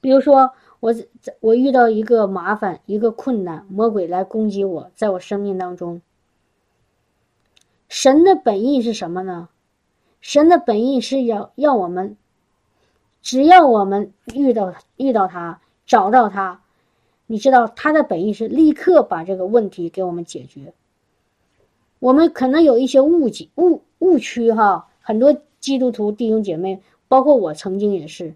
比如说，我我遇到一个麻烦，一个困难，魔鬼来攻击我，在我生命当中。神的本意是什么呢？神的本意是要要我们，只要我们遇到遇到他，找到他，你知道他的本意是立刻把这个问题给我们解决。我们可能有一些误解、误误区哈，很多基督徒弟兄姐妹，包括我曾经也是，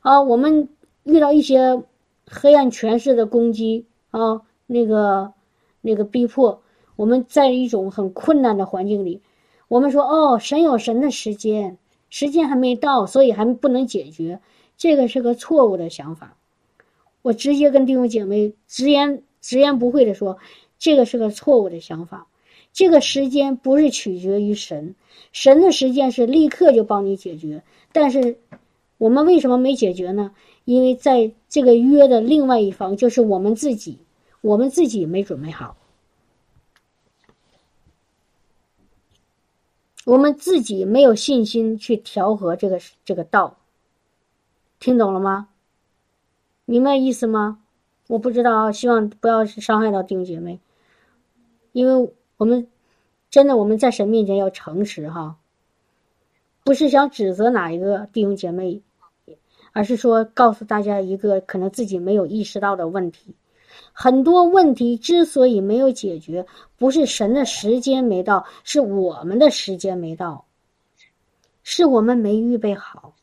啊，我们遇到一些黑暗权势的攻击啊，那个那个逼迫，我们在一种很困难的环境里，我们说哦，神有神的时间，时间还没到，所以还不能解决，这个是个错误的想法。我直接跟弟兄姐妹直言直言不讳的说，这个是个错误的想法。这个时间不是取决于神，神的时间是立刻就帮你解决。但是我们为什么没解决呢？因为在这个约的另外一方就是我们自己，我们自己没准备好，我们自己没有信心去调和这个这个道。听懂了吗？明白意思吗？我不知道，希望不要伤害到弟兄姐妹，因为。我们真的，我们在神面前要诚实哈，不是想指责哪一个弟兄姐妹，而是说告诉大家一个可能自己没有意识到的问题。很多问题之所以没有解决，不是神的时间没到，是我们的时间没到，是我们没预备好，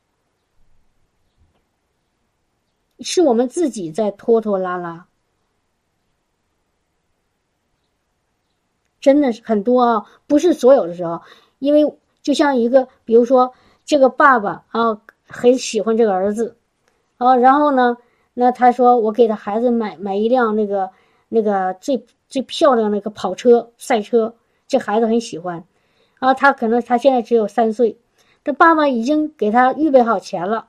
是我们自己在拖拖拉拉。真的是很多啊，不是所有的时候，因为就像一个，比如说这个爸爸啊，很喜欢这个儿子，啊，然后呢，那他说我给他孩子买买一辆那个那个最最漂亮那个跑车赛车，这孩子很喜欢，啊，他可能他现在只有三岁，这爸爸已经给他预备好钱了，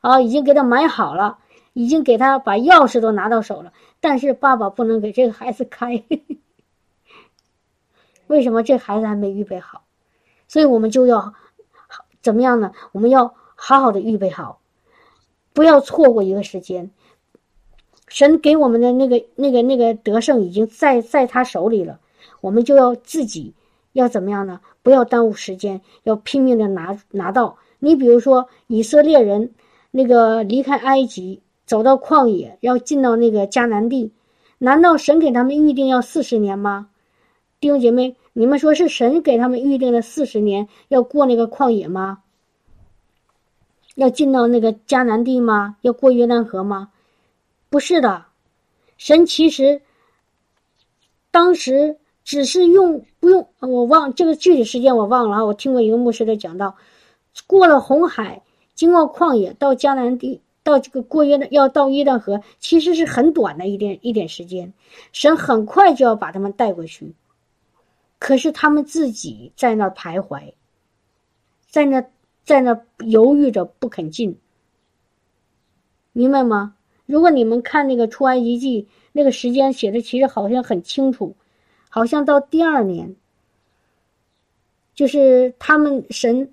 啊，已经给他买好了，已经给他把钥匙都拿到手了，但是爸爸不能给这个孩子开。为什么这孩子还没预备好？所以我们就要怎么样呢？我们要好好的预备好，不要错过一个时间。神给我们的那个、那个、那个得胜已经在在他手里了，我们就要自己要怎么样呢？不要耽误时间，要拼命的拿拿到。你比如说以色列人那个离开埃及，走到旷野，要进到那个迦南地，难道神给他们预定要四十年吗？弟兄姐妹。你们说是神给他们预定了四十年要过那个旷野吗？要进到那个迦南地吗？要过约旦河吗？不是的，神其实当时只是用不用我忘这个具体时间我忘了啊。我听过一个牧师的讲到，过了红海，经过旷野到迦南地，到这个过约的要到约旦河，其实是很短的一点一点时间，神很快就要把他们带过去。可是他们自己在那儿徘徊，在那在那犹豫着不肯进，明白吗？如果你们看那个出埃及记，那个时间写的其实好像很清楚，好像到第二年，就是他们神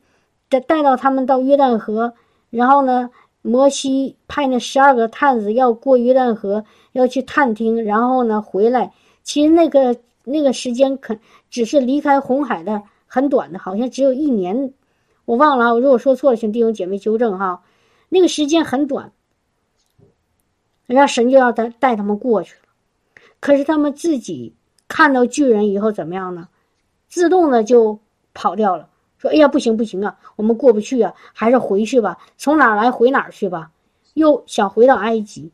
带带到他们到约旦河，然后呢，摩西派那十二个探子要过约旦河，要去探听，然后呢回来。其实那个那个时间可只是离开红海的很短的，好像只有一年，我忘了。如果说错了，请弟兄姐妹纠正哈。那个时间很短，人家神就要带带他们过去了。可是他们自己看到巨人以后怎么样呢？自动的就跑掉了，说：“哎呀，不行不行啊，我们过不去啊，还是回去吧，从哪儿来回哪儿去吧。”又想回到埃及，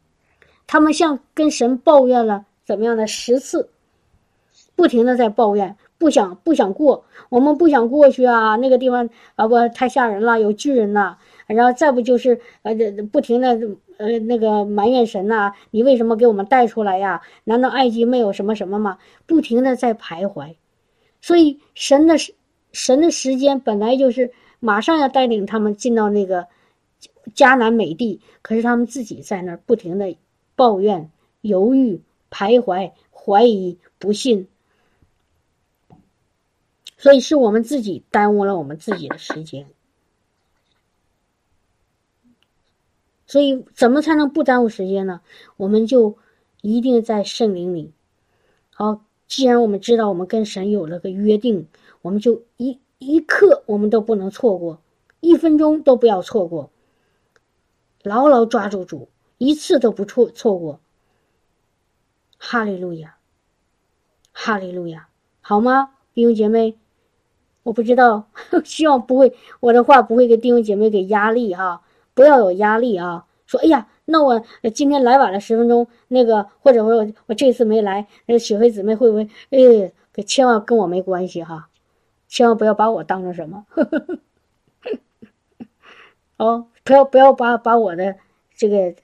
他们像跟神抱怨了。怎么样的十次，不停的在抱怨，不想不想过，我们不想过去啊，那个地方啊不太吓人了，有巨人呐，然后再不就是呃不停的呃那个埋怨神呐，你为什么给我们带出来呀？难道埃及没有什么什么吗？不停的在徘徊，所以神的神的时间本来就是马上要带领他们进到那个迦南美地，可是他们自己在那儿不停的抱怨犹豫。徘徊、怀疑、不信，所以是我们自己耽误了我们自己的时间。所以，怎么才能不耽误时间呢？我们就一定在圣灵里。好，既然我们知道我们跟神有了个约定，我们就一一刻我们都不能错过，一分钟都不要错过，牢牢抓住主，一次都不错错过。哈利路亚，哈利路亚，好吗，弟兄姐妹？我不知道，(laughs) 希望不会，我的话不会给弟兄姐妹给压力哈，不要有压力啊。说，哎呀，那我今天来晚了十分钟，那个或者我我这次没来，那雪飞姊妹会不会？哎，可千万跟我没关系哈，千万不要把我当成什么，(laughs) 哦，不要不要把把我的这个，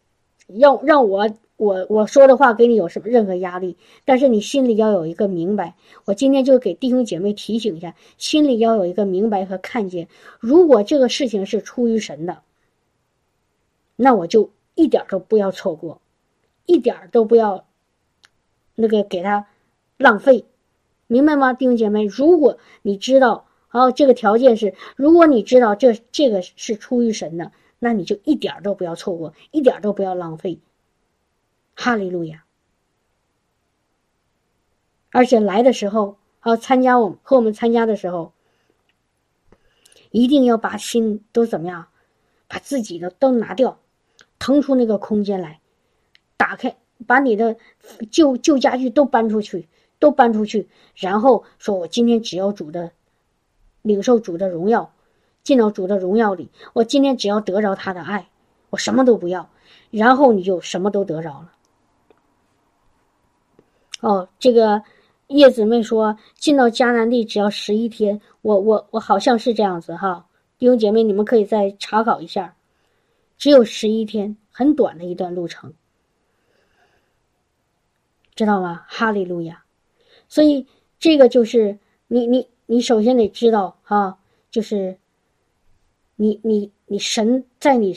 让让我。我我说的话给你有什么任何压力？但是你心里要有一个明白。我今天就给弟兄姐妹提醒一下，心里要有一个明白和看见。如果这个事情是出于神的，那我就一点都不要错过，一点都不要那个给他浪费，明白吗，弟兄姐妹？如果你知道，好，这个条件是，如果你知道这这个是出于神的，那你就一点都不要错过，一点都不要浪费。哈利路亚！而且来的时候，啊，参加我们和我们参加的时候，一定要把心都怎么样，把自己的都拿掉，腾出那个空间来，打开，把你的旧旧家具都搬出去，都搬出去，然后说：“我今天只要主的，领受主的荣耀，进到主的荣耀里。我今天只要得着他的爱，我什么都不要，然后你就什么都得着了。”哦，这个叶子妹说进到迦南地只要十一天，我我我好像是这样子哈，弟兄姐妹你们可以再查考一下，只有十一天，很短的一段路程，知道吗？哈利路亚！所以这个就是你你你首先得知道哈，就是你你你神在你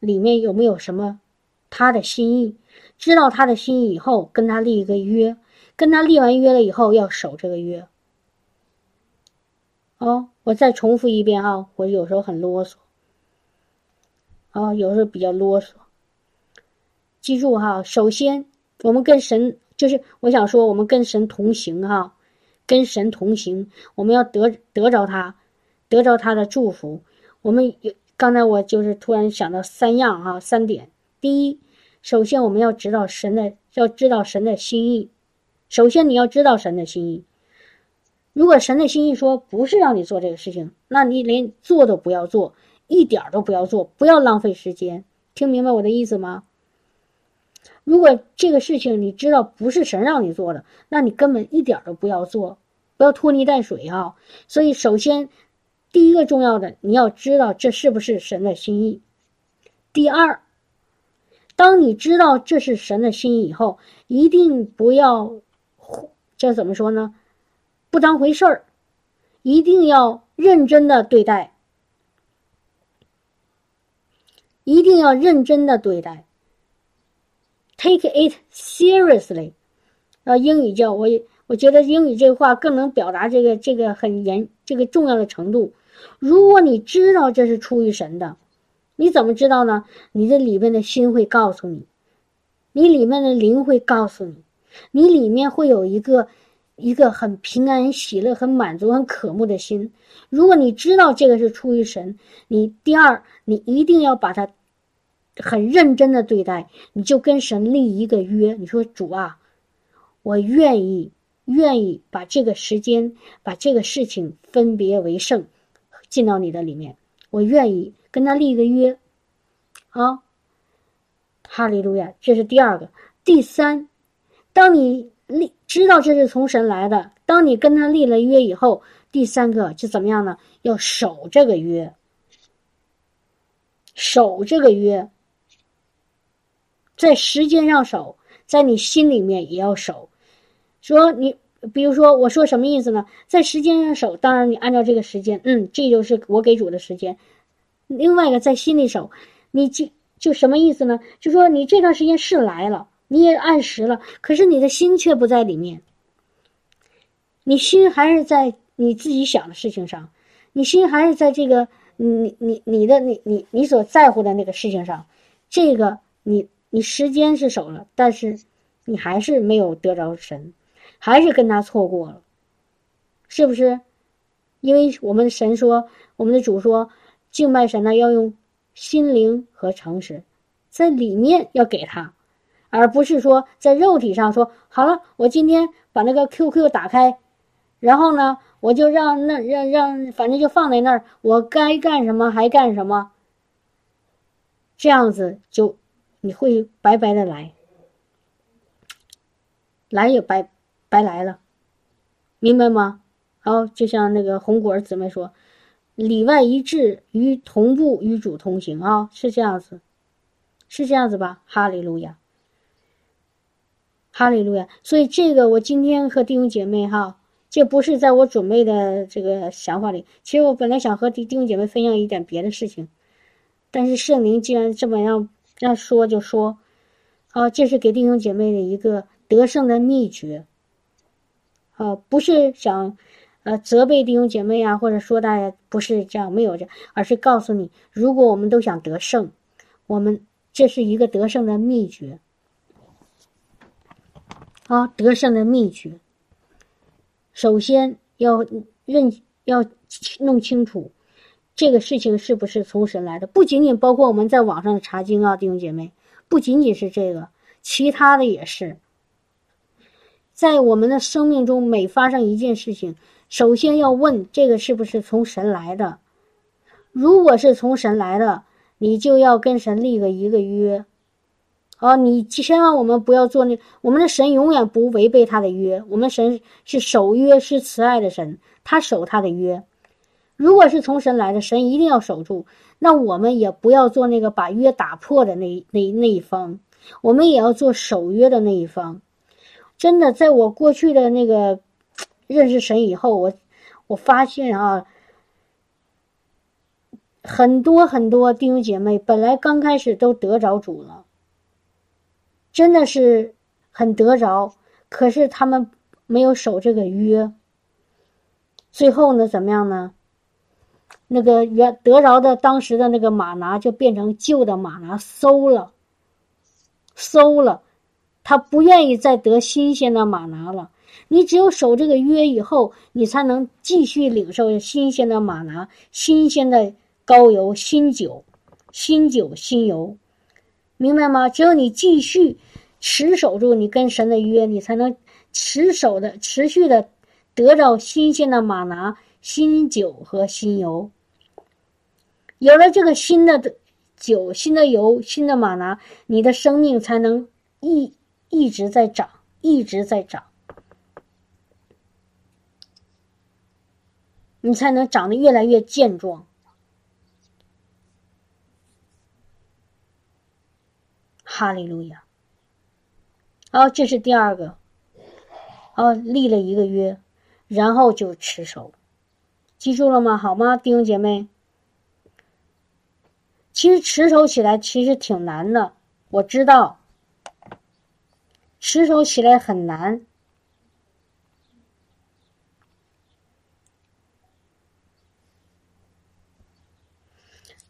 里面有没有什么他的心意？知道他的心意以后，跟他立一个约。跟他立完约了以后，要守这个约。哦，我再重复一遍啊，我有时候很啰嗦，啊，有时候比较啰嗦。记住哈，首先我们跟神，就是我想说，我们跟神同行哈，跟神同行，我们要得得着他，得着他的祝福。我们有刚才我就是突然想到三样哈，三点。第一，首先我们要知道神的，要知道神的心意。首先，你要知道神的心意。如果神的心意说不是让你做这个事情，那你连做都不要做，一点都不要做，不要浪费时间。听明白我的意思吗？如果这个事情你知道不是神让你做的，那你根本一点都不要做，不要拖泥带水啊。所以，首先第一个重要的，你要知道这是不是神的心意。第二，当你知道这是神的心意以后，一定不要。这怎么说呢？不当回事儿，一定要认真的对待，一定要认真的对待，take it seriously。啊，英语叫我，我觉得英语这话更能表达这个这个很严这个重要的程度。如果你知道这是出于神的，你怎么知道呢？你的里面的心会告诉你，你里面的灵会告诉你，你里面会有一个一个很平安、喜乐、很满足、很渴慕的心。如果你知道这个是出于神，你第二，你一定要把它很认真的对待，你就跟神立一个约。你说主啊。我愿意，愿意把这个时间，把这个事情分别为圣，进到你的里面。我愿意跟他立个约，啊，哈利路亚！这是第二个。第三，当你立知道这是从神来的，当你跟他立了约以后，第三个就怎么样呢？要守这个约，守这个约，在时间上守，在你心里面也要守。说你，比如说，我说什么意思呢？在时间上守，当然你按照这个时间，嗯，这就是我给主的时间。另外一个在心里守，你就就什么意思呢？就说你这段时间是来了，你也按时了，可是你的心却不在里面，你心还是在你自己想的事情上，你心还是在这个你你你的你你你所在乎的那个事情上，这个你你时间是守了，但是你还是没有得着神。还是跟他错过了，是不是？因为我们神说，我们的主说，敬拜神呢要用心灵和诚实，在里面要给他，而不是说在肉体上说好了，我今天把那个 QQ 打开，然后呢，我就让那让让，反正就放在那儿，我该干什么还干什么，这样子就你会白白的来，来也白。白来了，明白吗？好，就像那个红果姊妹说：“里外一致，与同步，与主同行啊，是这样子，是这样子吧？”哈利路亚，哈利路亚。所以这个我今天和弟兄姐妹哈，这不是在我准备的这个想法里。其实我本来想和弟兄姐妹分享一点别的事情，但是圣灵既然这么样让说就说，啊，这是给弟兄姐妹的一个得胜的秘诀。啊，不是想，呃，责备弟兄姐妹啊，或者说大家不是这样，没有这，而是告诉你，如果我们都想得胜，我们这是一个得胜的秘诀，啊，得胜的秘诀。首先要认，要弄清楚这个事情是不是从神来的，不仅仅包括我们在网上的查经啊，弟兄姐妹，不仅仅是这个，其他的也是。在我们的生命中，每发生一件事情，首先要问这个是不是从神来的。如果是从神来的，你就要跟神立个一个约。哦，你千万我们不要做那，我们的神永远不违背他的约。我们神是守约，是慈爱的神，他守他的约。如果是从神来的，神一定要守住。那我们也不要做那个把约打破的那那那一方，我们也要做守约的那一方。真的，在我过去的那个认识神以后，我我发现啊，很多很多弟兄姐妹本来刚开始都得着主了，真的是很得着，可是他们没有守这个约，最后呢，怎么样呢？那个原得着的当时的那个马拿就变成旧的马拿，馊了，馊了。他不愿意再得新鲜的马拿了。你只有守这个约以后，你才能继续领受新鲜的马拿、新鲜的高油、新酒、新酒、新油，明白吗？只有你继续持守住你跟神的约，你才能持守的、持续的得到新鲜的马拿、新酒和新油。有了这个新的酒、新的油、新的马拿，你的生命才能一。一直在长，一直在长，你才能长得越来越健壮。哈利路亚！哦，这是第二个。哦，立了一个约，然后就持守。记住了吗？好吗，弟兄姐妹？其实持守起来其实挺难的，我知道，持守起来很难。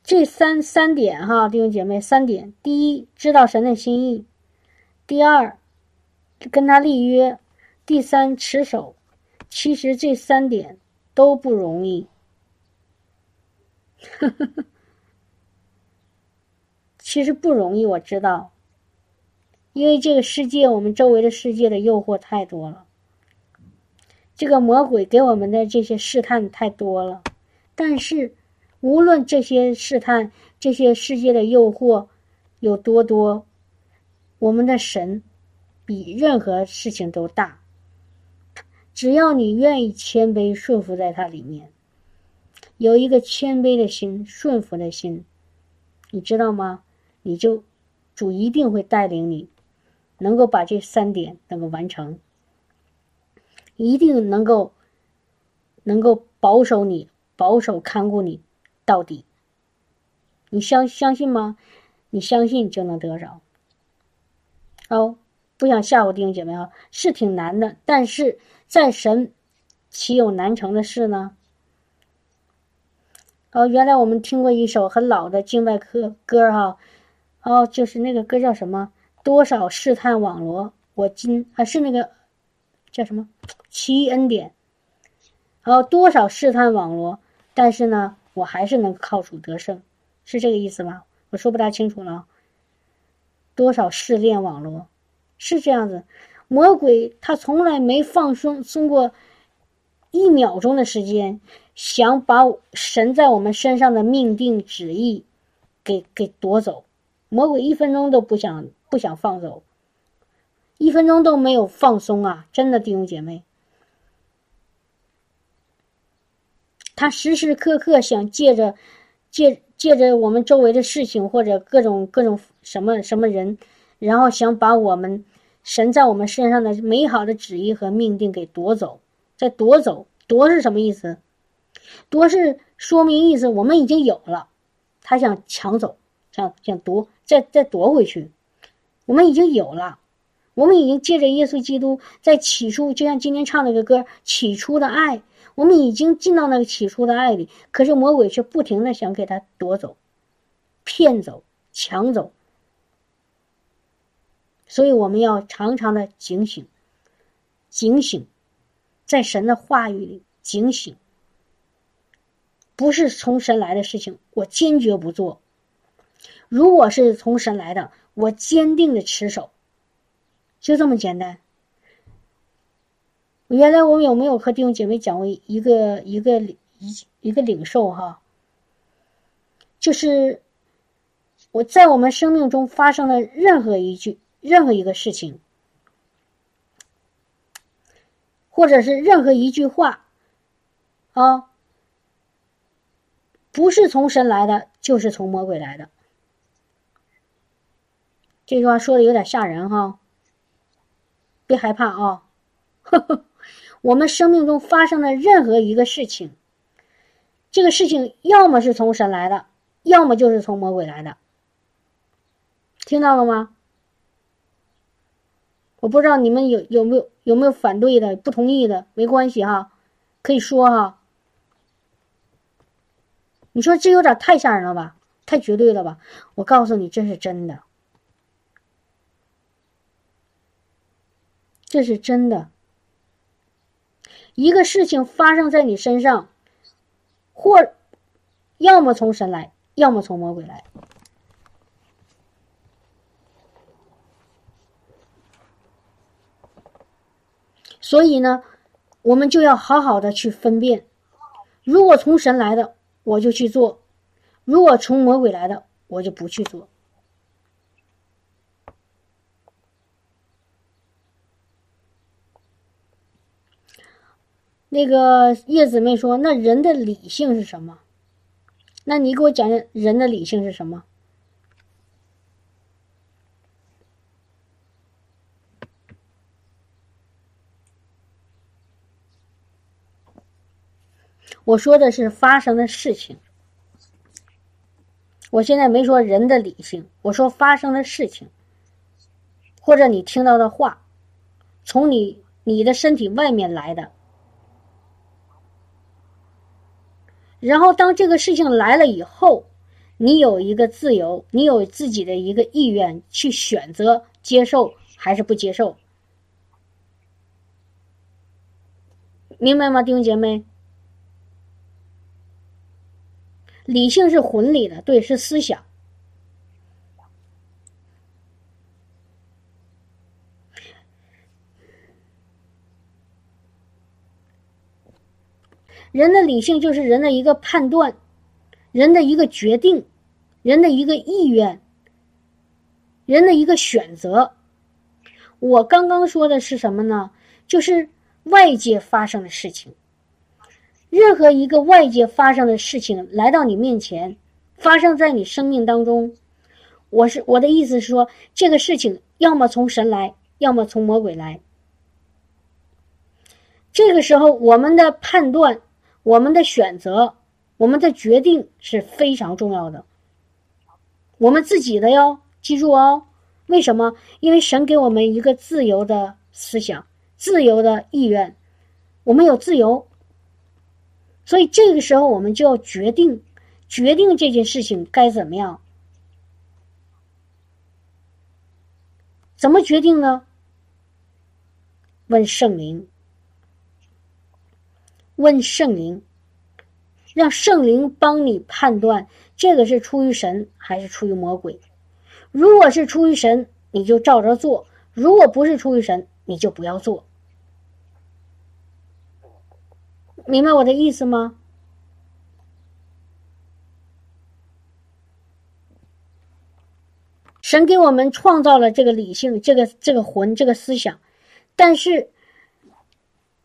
这三三点哈，弟兄姐妹，三点：第一，知道神的心意；第二，跟他立约；第三，持守。其实这三点都不容易，(laughs) 其实不容易，我知道，因为这个世界，我们周围的世界的诱惑太多了，这个魔鬼给我们的这些试探太多了，但是。无论这些试探、这些世界的诱惑有多多，我们的神比任何事情都大。只要你愿意谦卑顺服在他里面，有一个谦卑的心、顺服的心，你知道吗？你就主一定会带领你，能够把这三点能够完成，一定能够能够保守你、保守看顾你。到底，你相相信吗？你相信就能得着。哦，不想吓唬弟兄姐妹啊，是挺难的，但是在神岂有难成的事呢？哦，原来我们听过一首很老的敬拜歌歌哈，哦，就是那个歌叫什么？多少试探网罗，我今还是那个叫什么？奇异恩典。哦，多少试探网罗，但是呢？我还是能靠主得胜，是这个意思吗？我说不大清楚了。多少试炼网络，是这样子。魔鬼他从来没放松松过一秒钟的时间，想把神在我们身上的命定旨意给给夺走。魔鬼一分钟都不想不想放走，一分钟都没有放松啊！真的弟兄姐妹。他时时刻刻想借着，借借着我们周围的事情或者各种各种什么什么人，然后想把我们神在我们身上的美好的旨意和命定给夺走，再夺走，夺是什么意思？夺是说明意思我们已经有了，他想抢走，想想夺，再再夺回去，我们已经有了，我们已经借着耶稣基督在起初，就像今天唱那个歌，起初的爱。我们已经进到那个起初的爱里，可是魔鬼却不停的想给他夺走、骗走、抢走，所以我们要常常的警醒、警醒，在神的话语里警醒。不是从神来的事情，我坚决不做；如果是从神来的，我坚定的持守，就这么简单。原来我们有没有和弟兄姐妹讲过一个一个一一个领受哈？就是我在我们生命中发生的任何一句、任何一个事情，或者是任何一句话，啊，不是从神来的，就是从魔鬼来的。这句话说的有点吓人哈，别害怕啊，呵呵。我们生命中发生的任何一个事情，这个事情要么是从神来的，要么就是从魔鬼来的。听到了吗？我不知道你们有有没有有没有反对的、不同意的，没关系哈，可以说哈。你说这有点太吓人了吧？太绝对了吧？我告诉你，这是真的，这是真的。一个事情发生在你身上，或要么从神来，要么从魔鬼来。所以呢，我们就要好好的去分辨：如果从神来的，我就去做；如果从魔鬼来的，我就不去做。那个叶子妹说：“那人的理性是什么？那你给我讲讲人的理性是什么？”我说的是发生的事情。我现在没说人的理性，我说发生的事情，或者你听到的话，从你你的身体外面来的。然后当这个事情来了以后，你有一个自由，你有自己的一个意愿去选择接受还是不接受，明白吗，弟兄姐妹？理性是魂理的，对，是思想。人的理性就是人的一个判断，人的一个决定，人的一个意愿，人的一个选择。我刚刚说的是什么呢？就是外界发生的事情。任何一个外界发生的事情来到你面前，发生在你生命当中，我是我的意思是说，这个事情要么从神来，要么从魔鬼来。这个时候，我们的判断、我们的选择、我们的决定是非常重要的。我们自己的哟，记住哦。为什么？因为神给我们一个自由的思想、自由的意愿，我们有自由。所以这个时候，我们就要决定，决定这件事情该怎么样？怎么决定呢？问圣灵，问圣灵，让圣灵帮你判断这个是出于神还是出于魔鬼。如果是出于神，你就照着做；如果不是出于神，你就不要做。明白我的意思吗？神给我们创造了这个理性，这个这个魂，这个思想，但是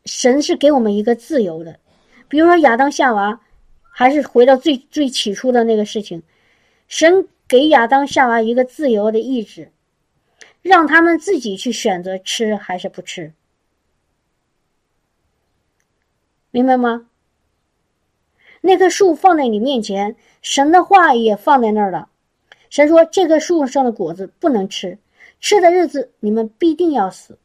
神是给我们一个自由的。比如说亚当夏娃，还是回到最最起初的那个事情，神给亚当夏娃一个自由的意志，让他们自己去选择吃还是不吃。明白吗？那棵树放在你面前，神的话也放在那儿了。神说：“这棵树上的果子不能吃，吃的日子你们必定要死。”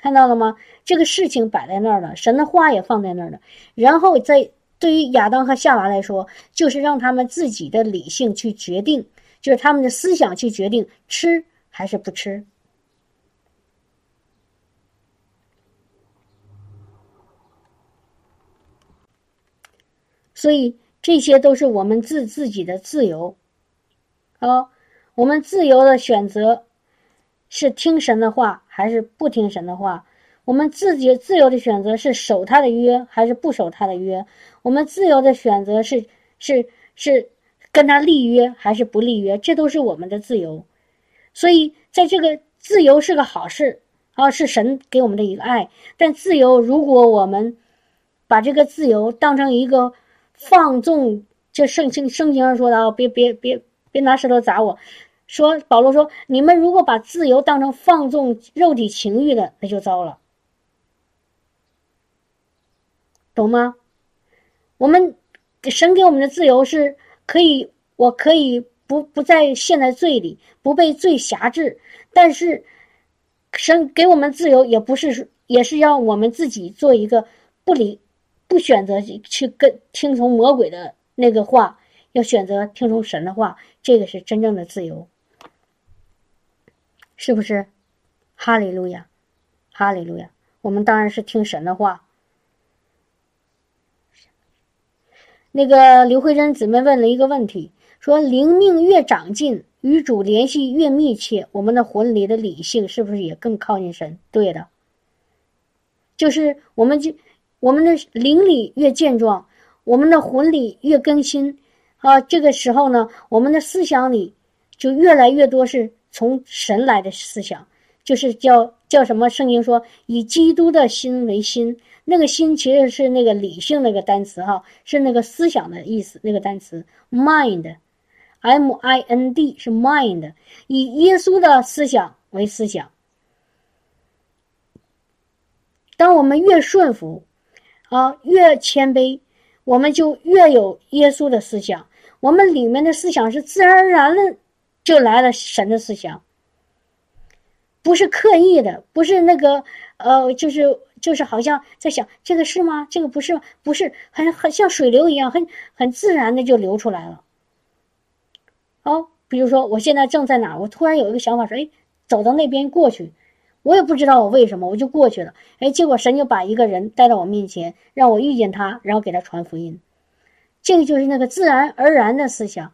看到了吗？这个事情摆在那儿了，神的话也放在那儿了。然后在对于亚当和夏娃来说，就是让他们自己的理性去决定，就是他们的思想去决定吃还是不吃。所以这些都是我们自自己的自由，啊，我们自由的选择是听神的话还是不听神的话？我们自己自由的选择是守他的约还是不守他的约？我们自由的选择是是是跟他立约还是不立约？这都是我们的自由。所以在这个自由是个好事啊，是神给我们的一个爱。但自由，如果我们把这个自由当成一个放纵，就圣经圣经上说的啊，别别别别拿石头砸我。说保罗说，你们如果把自由当成放纵肉体情欲的，那就糟了，懂吗？我们神给我们的自由是可以，我可以不不再陷在罪里，不被罪辖制。但是神给我们自由，也不是也是让我们自己做一个不理。不选择去跟听从魔鬼的那个话，要选择听从神的话，这个是真正的自由，是不是？哈利路亚，哈利路亚！我们当然是听神的话。那个刘慧珍姊妹问了一个问题，说灵命越长进，与主联系越密切，我们的魂里的理性是不是也更靠近神？对的，就是我们就。我们的灵里越健壮，我们的魂里越更新，啊，这个时候呢，我们的思想里就越来越多是从神来的思想，就是叫叫什么？圣经说以基督的心为心，那个心其实是那个理性那个单词哈，是那个思想的意思，那个单词 mind，m i n d 是 mind，以耶稣的思想为思想。当我们越顺服。啊，越谦卑，我们就越有耶稣的思想，我们里面的思想是自然而然的就来了神的思想，不是刻意的，不是那个呃，就是就是好像在想这个是吗？这个不是吗，不是很很像水流一样，很很自然的就流出来了。哦，比如说我现在正在哪，我突然有一个想法说，哎，走到那边过去。我也不知道我为什么，我就过去了。哎，结果神就把一个人带到我面前，让我遇见他，然后给他传福音。这个就是那个自然而然的思想。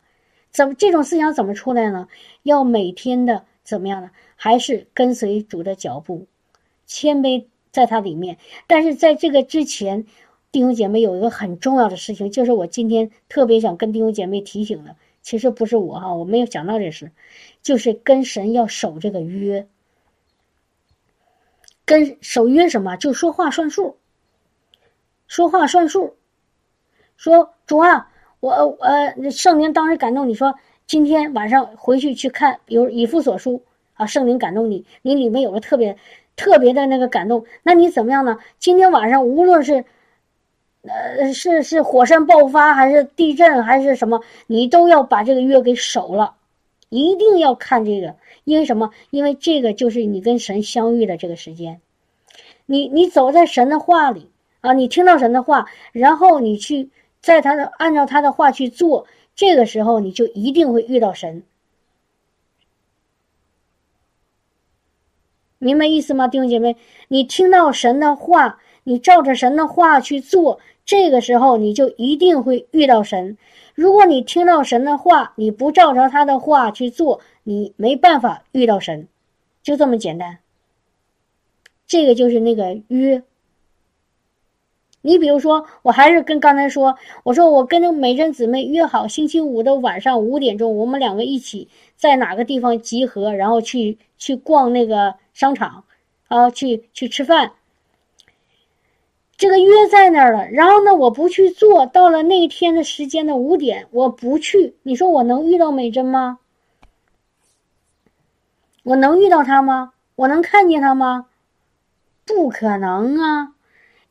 怎么这种思想怎么出来呢？要每天的怎么样呢？还是跟随主的脚步，谦卑在他里面。但是在这个之前，弟兄姐妹有一个很重要的事情，就是我今天特别想跟弟兄姐妹提醒的。其实不是我哈，我没有想到这事，就是跟神要守这个约。跟守约什么？就说话算数。说话算数。说主啊，我呃，圣灵当时感动你说，今天晚上回去去看，比如以父所书啊，圣灵感动你，你里面有个特别特别的那个感动，那你怎么样呢？今天晚上无论是呃是是火山爆发还是地震还是什么，你都要把这个月给守了，一定要看这个。因为什么？因为这个就是你跟神相遇的这个时间。你你走在神的话里啊，你听到神的话，然后你去在他的按照他的话去做，这个时候你就一定会遇到神。明白意思吗，弟兄姐妹？你听到神的话，你照着神的话去做，这个时候你就一定会遇到神。如果你听到神的话，你不照着他的话去做。你没办法遇到神，就这么简单。这个就是那个约。你比如说，我还是跟刚才说，我说我跟那美珍姊妹约好星期五的晚上五点钟，我们两个一起在哪个地方集合，然后去去逛那个商场，啊，去去吃饭。这个约在那儿了，然后呢，我不去做到了那天的时间的五点，我不去，你说我能遇到美珍吗？我能遇到她吗？我能看见她吗？不可能啊，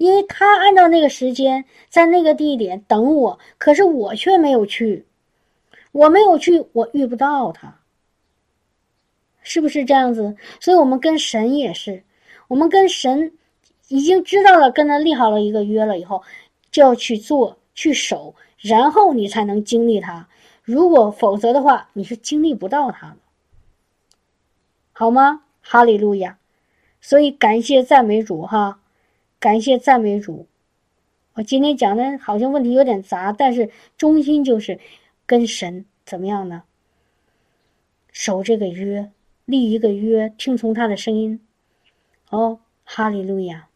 因为他按照那个时间在那个地点等我，可是我却没有去，我没有去，我遇不到他，是不是这样子？所以我们跟神也是，我们跟神已经知道了，跟他立好了一个约了以后，就要去做去守，然后你才能经历他。如果否则的话，你是经历不到他的。好吗？哈利路亚！所以感谢赞美主哈，感谢赞美主。我今天讲的好像问题有点杂，但是中心就是跟神怎么样呢？守这个约，立一个约，听从他的声音。哦，哈利路亚！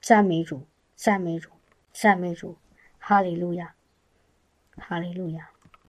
赞美主，赞美主，赞美主，哈利路亚，哈利路亚。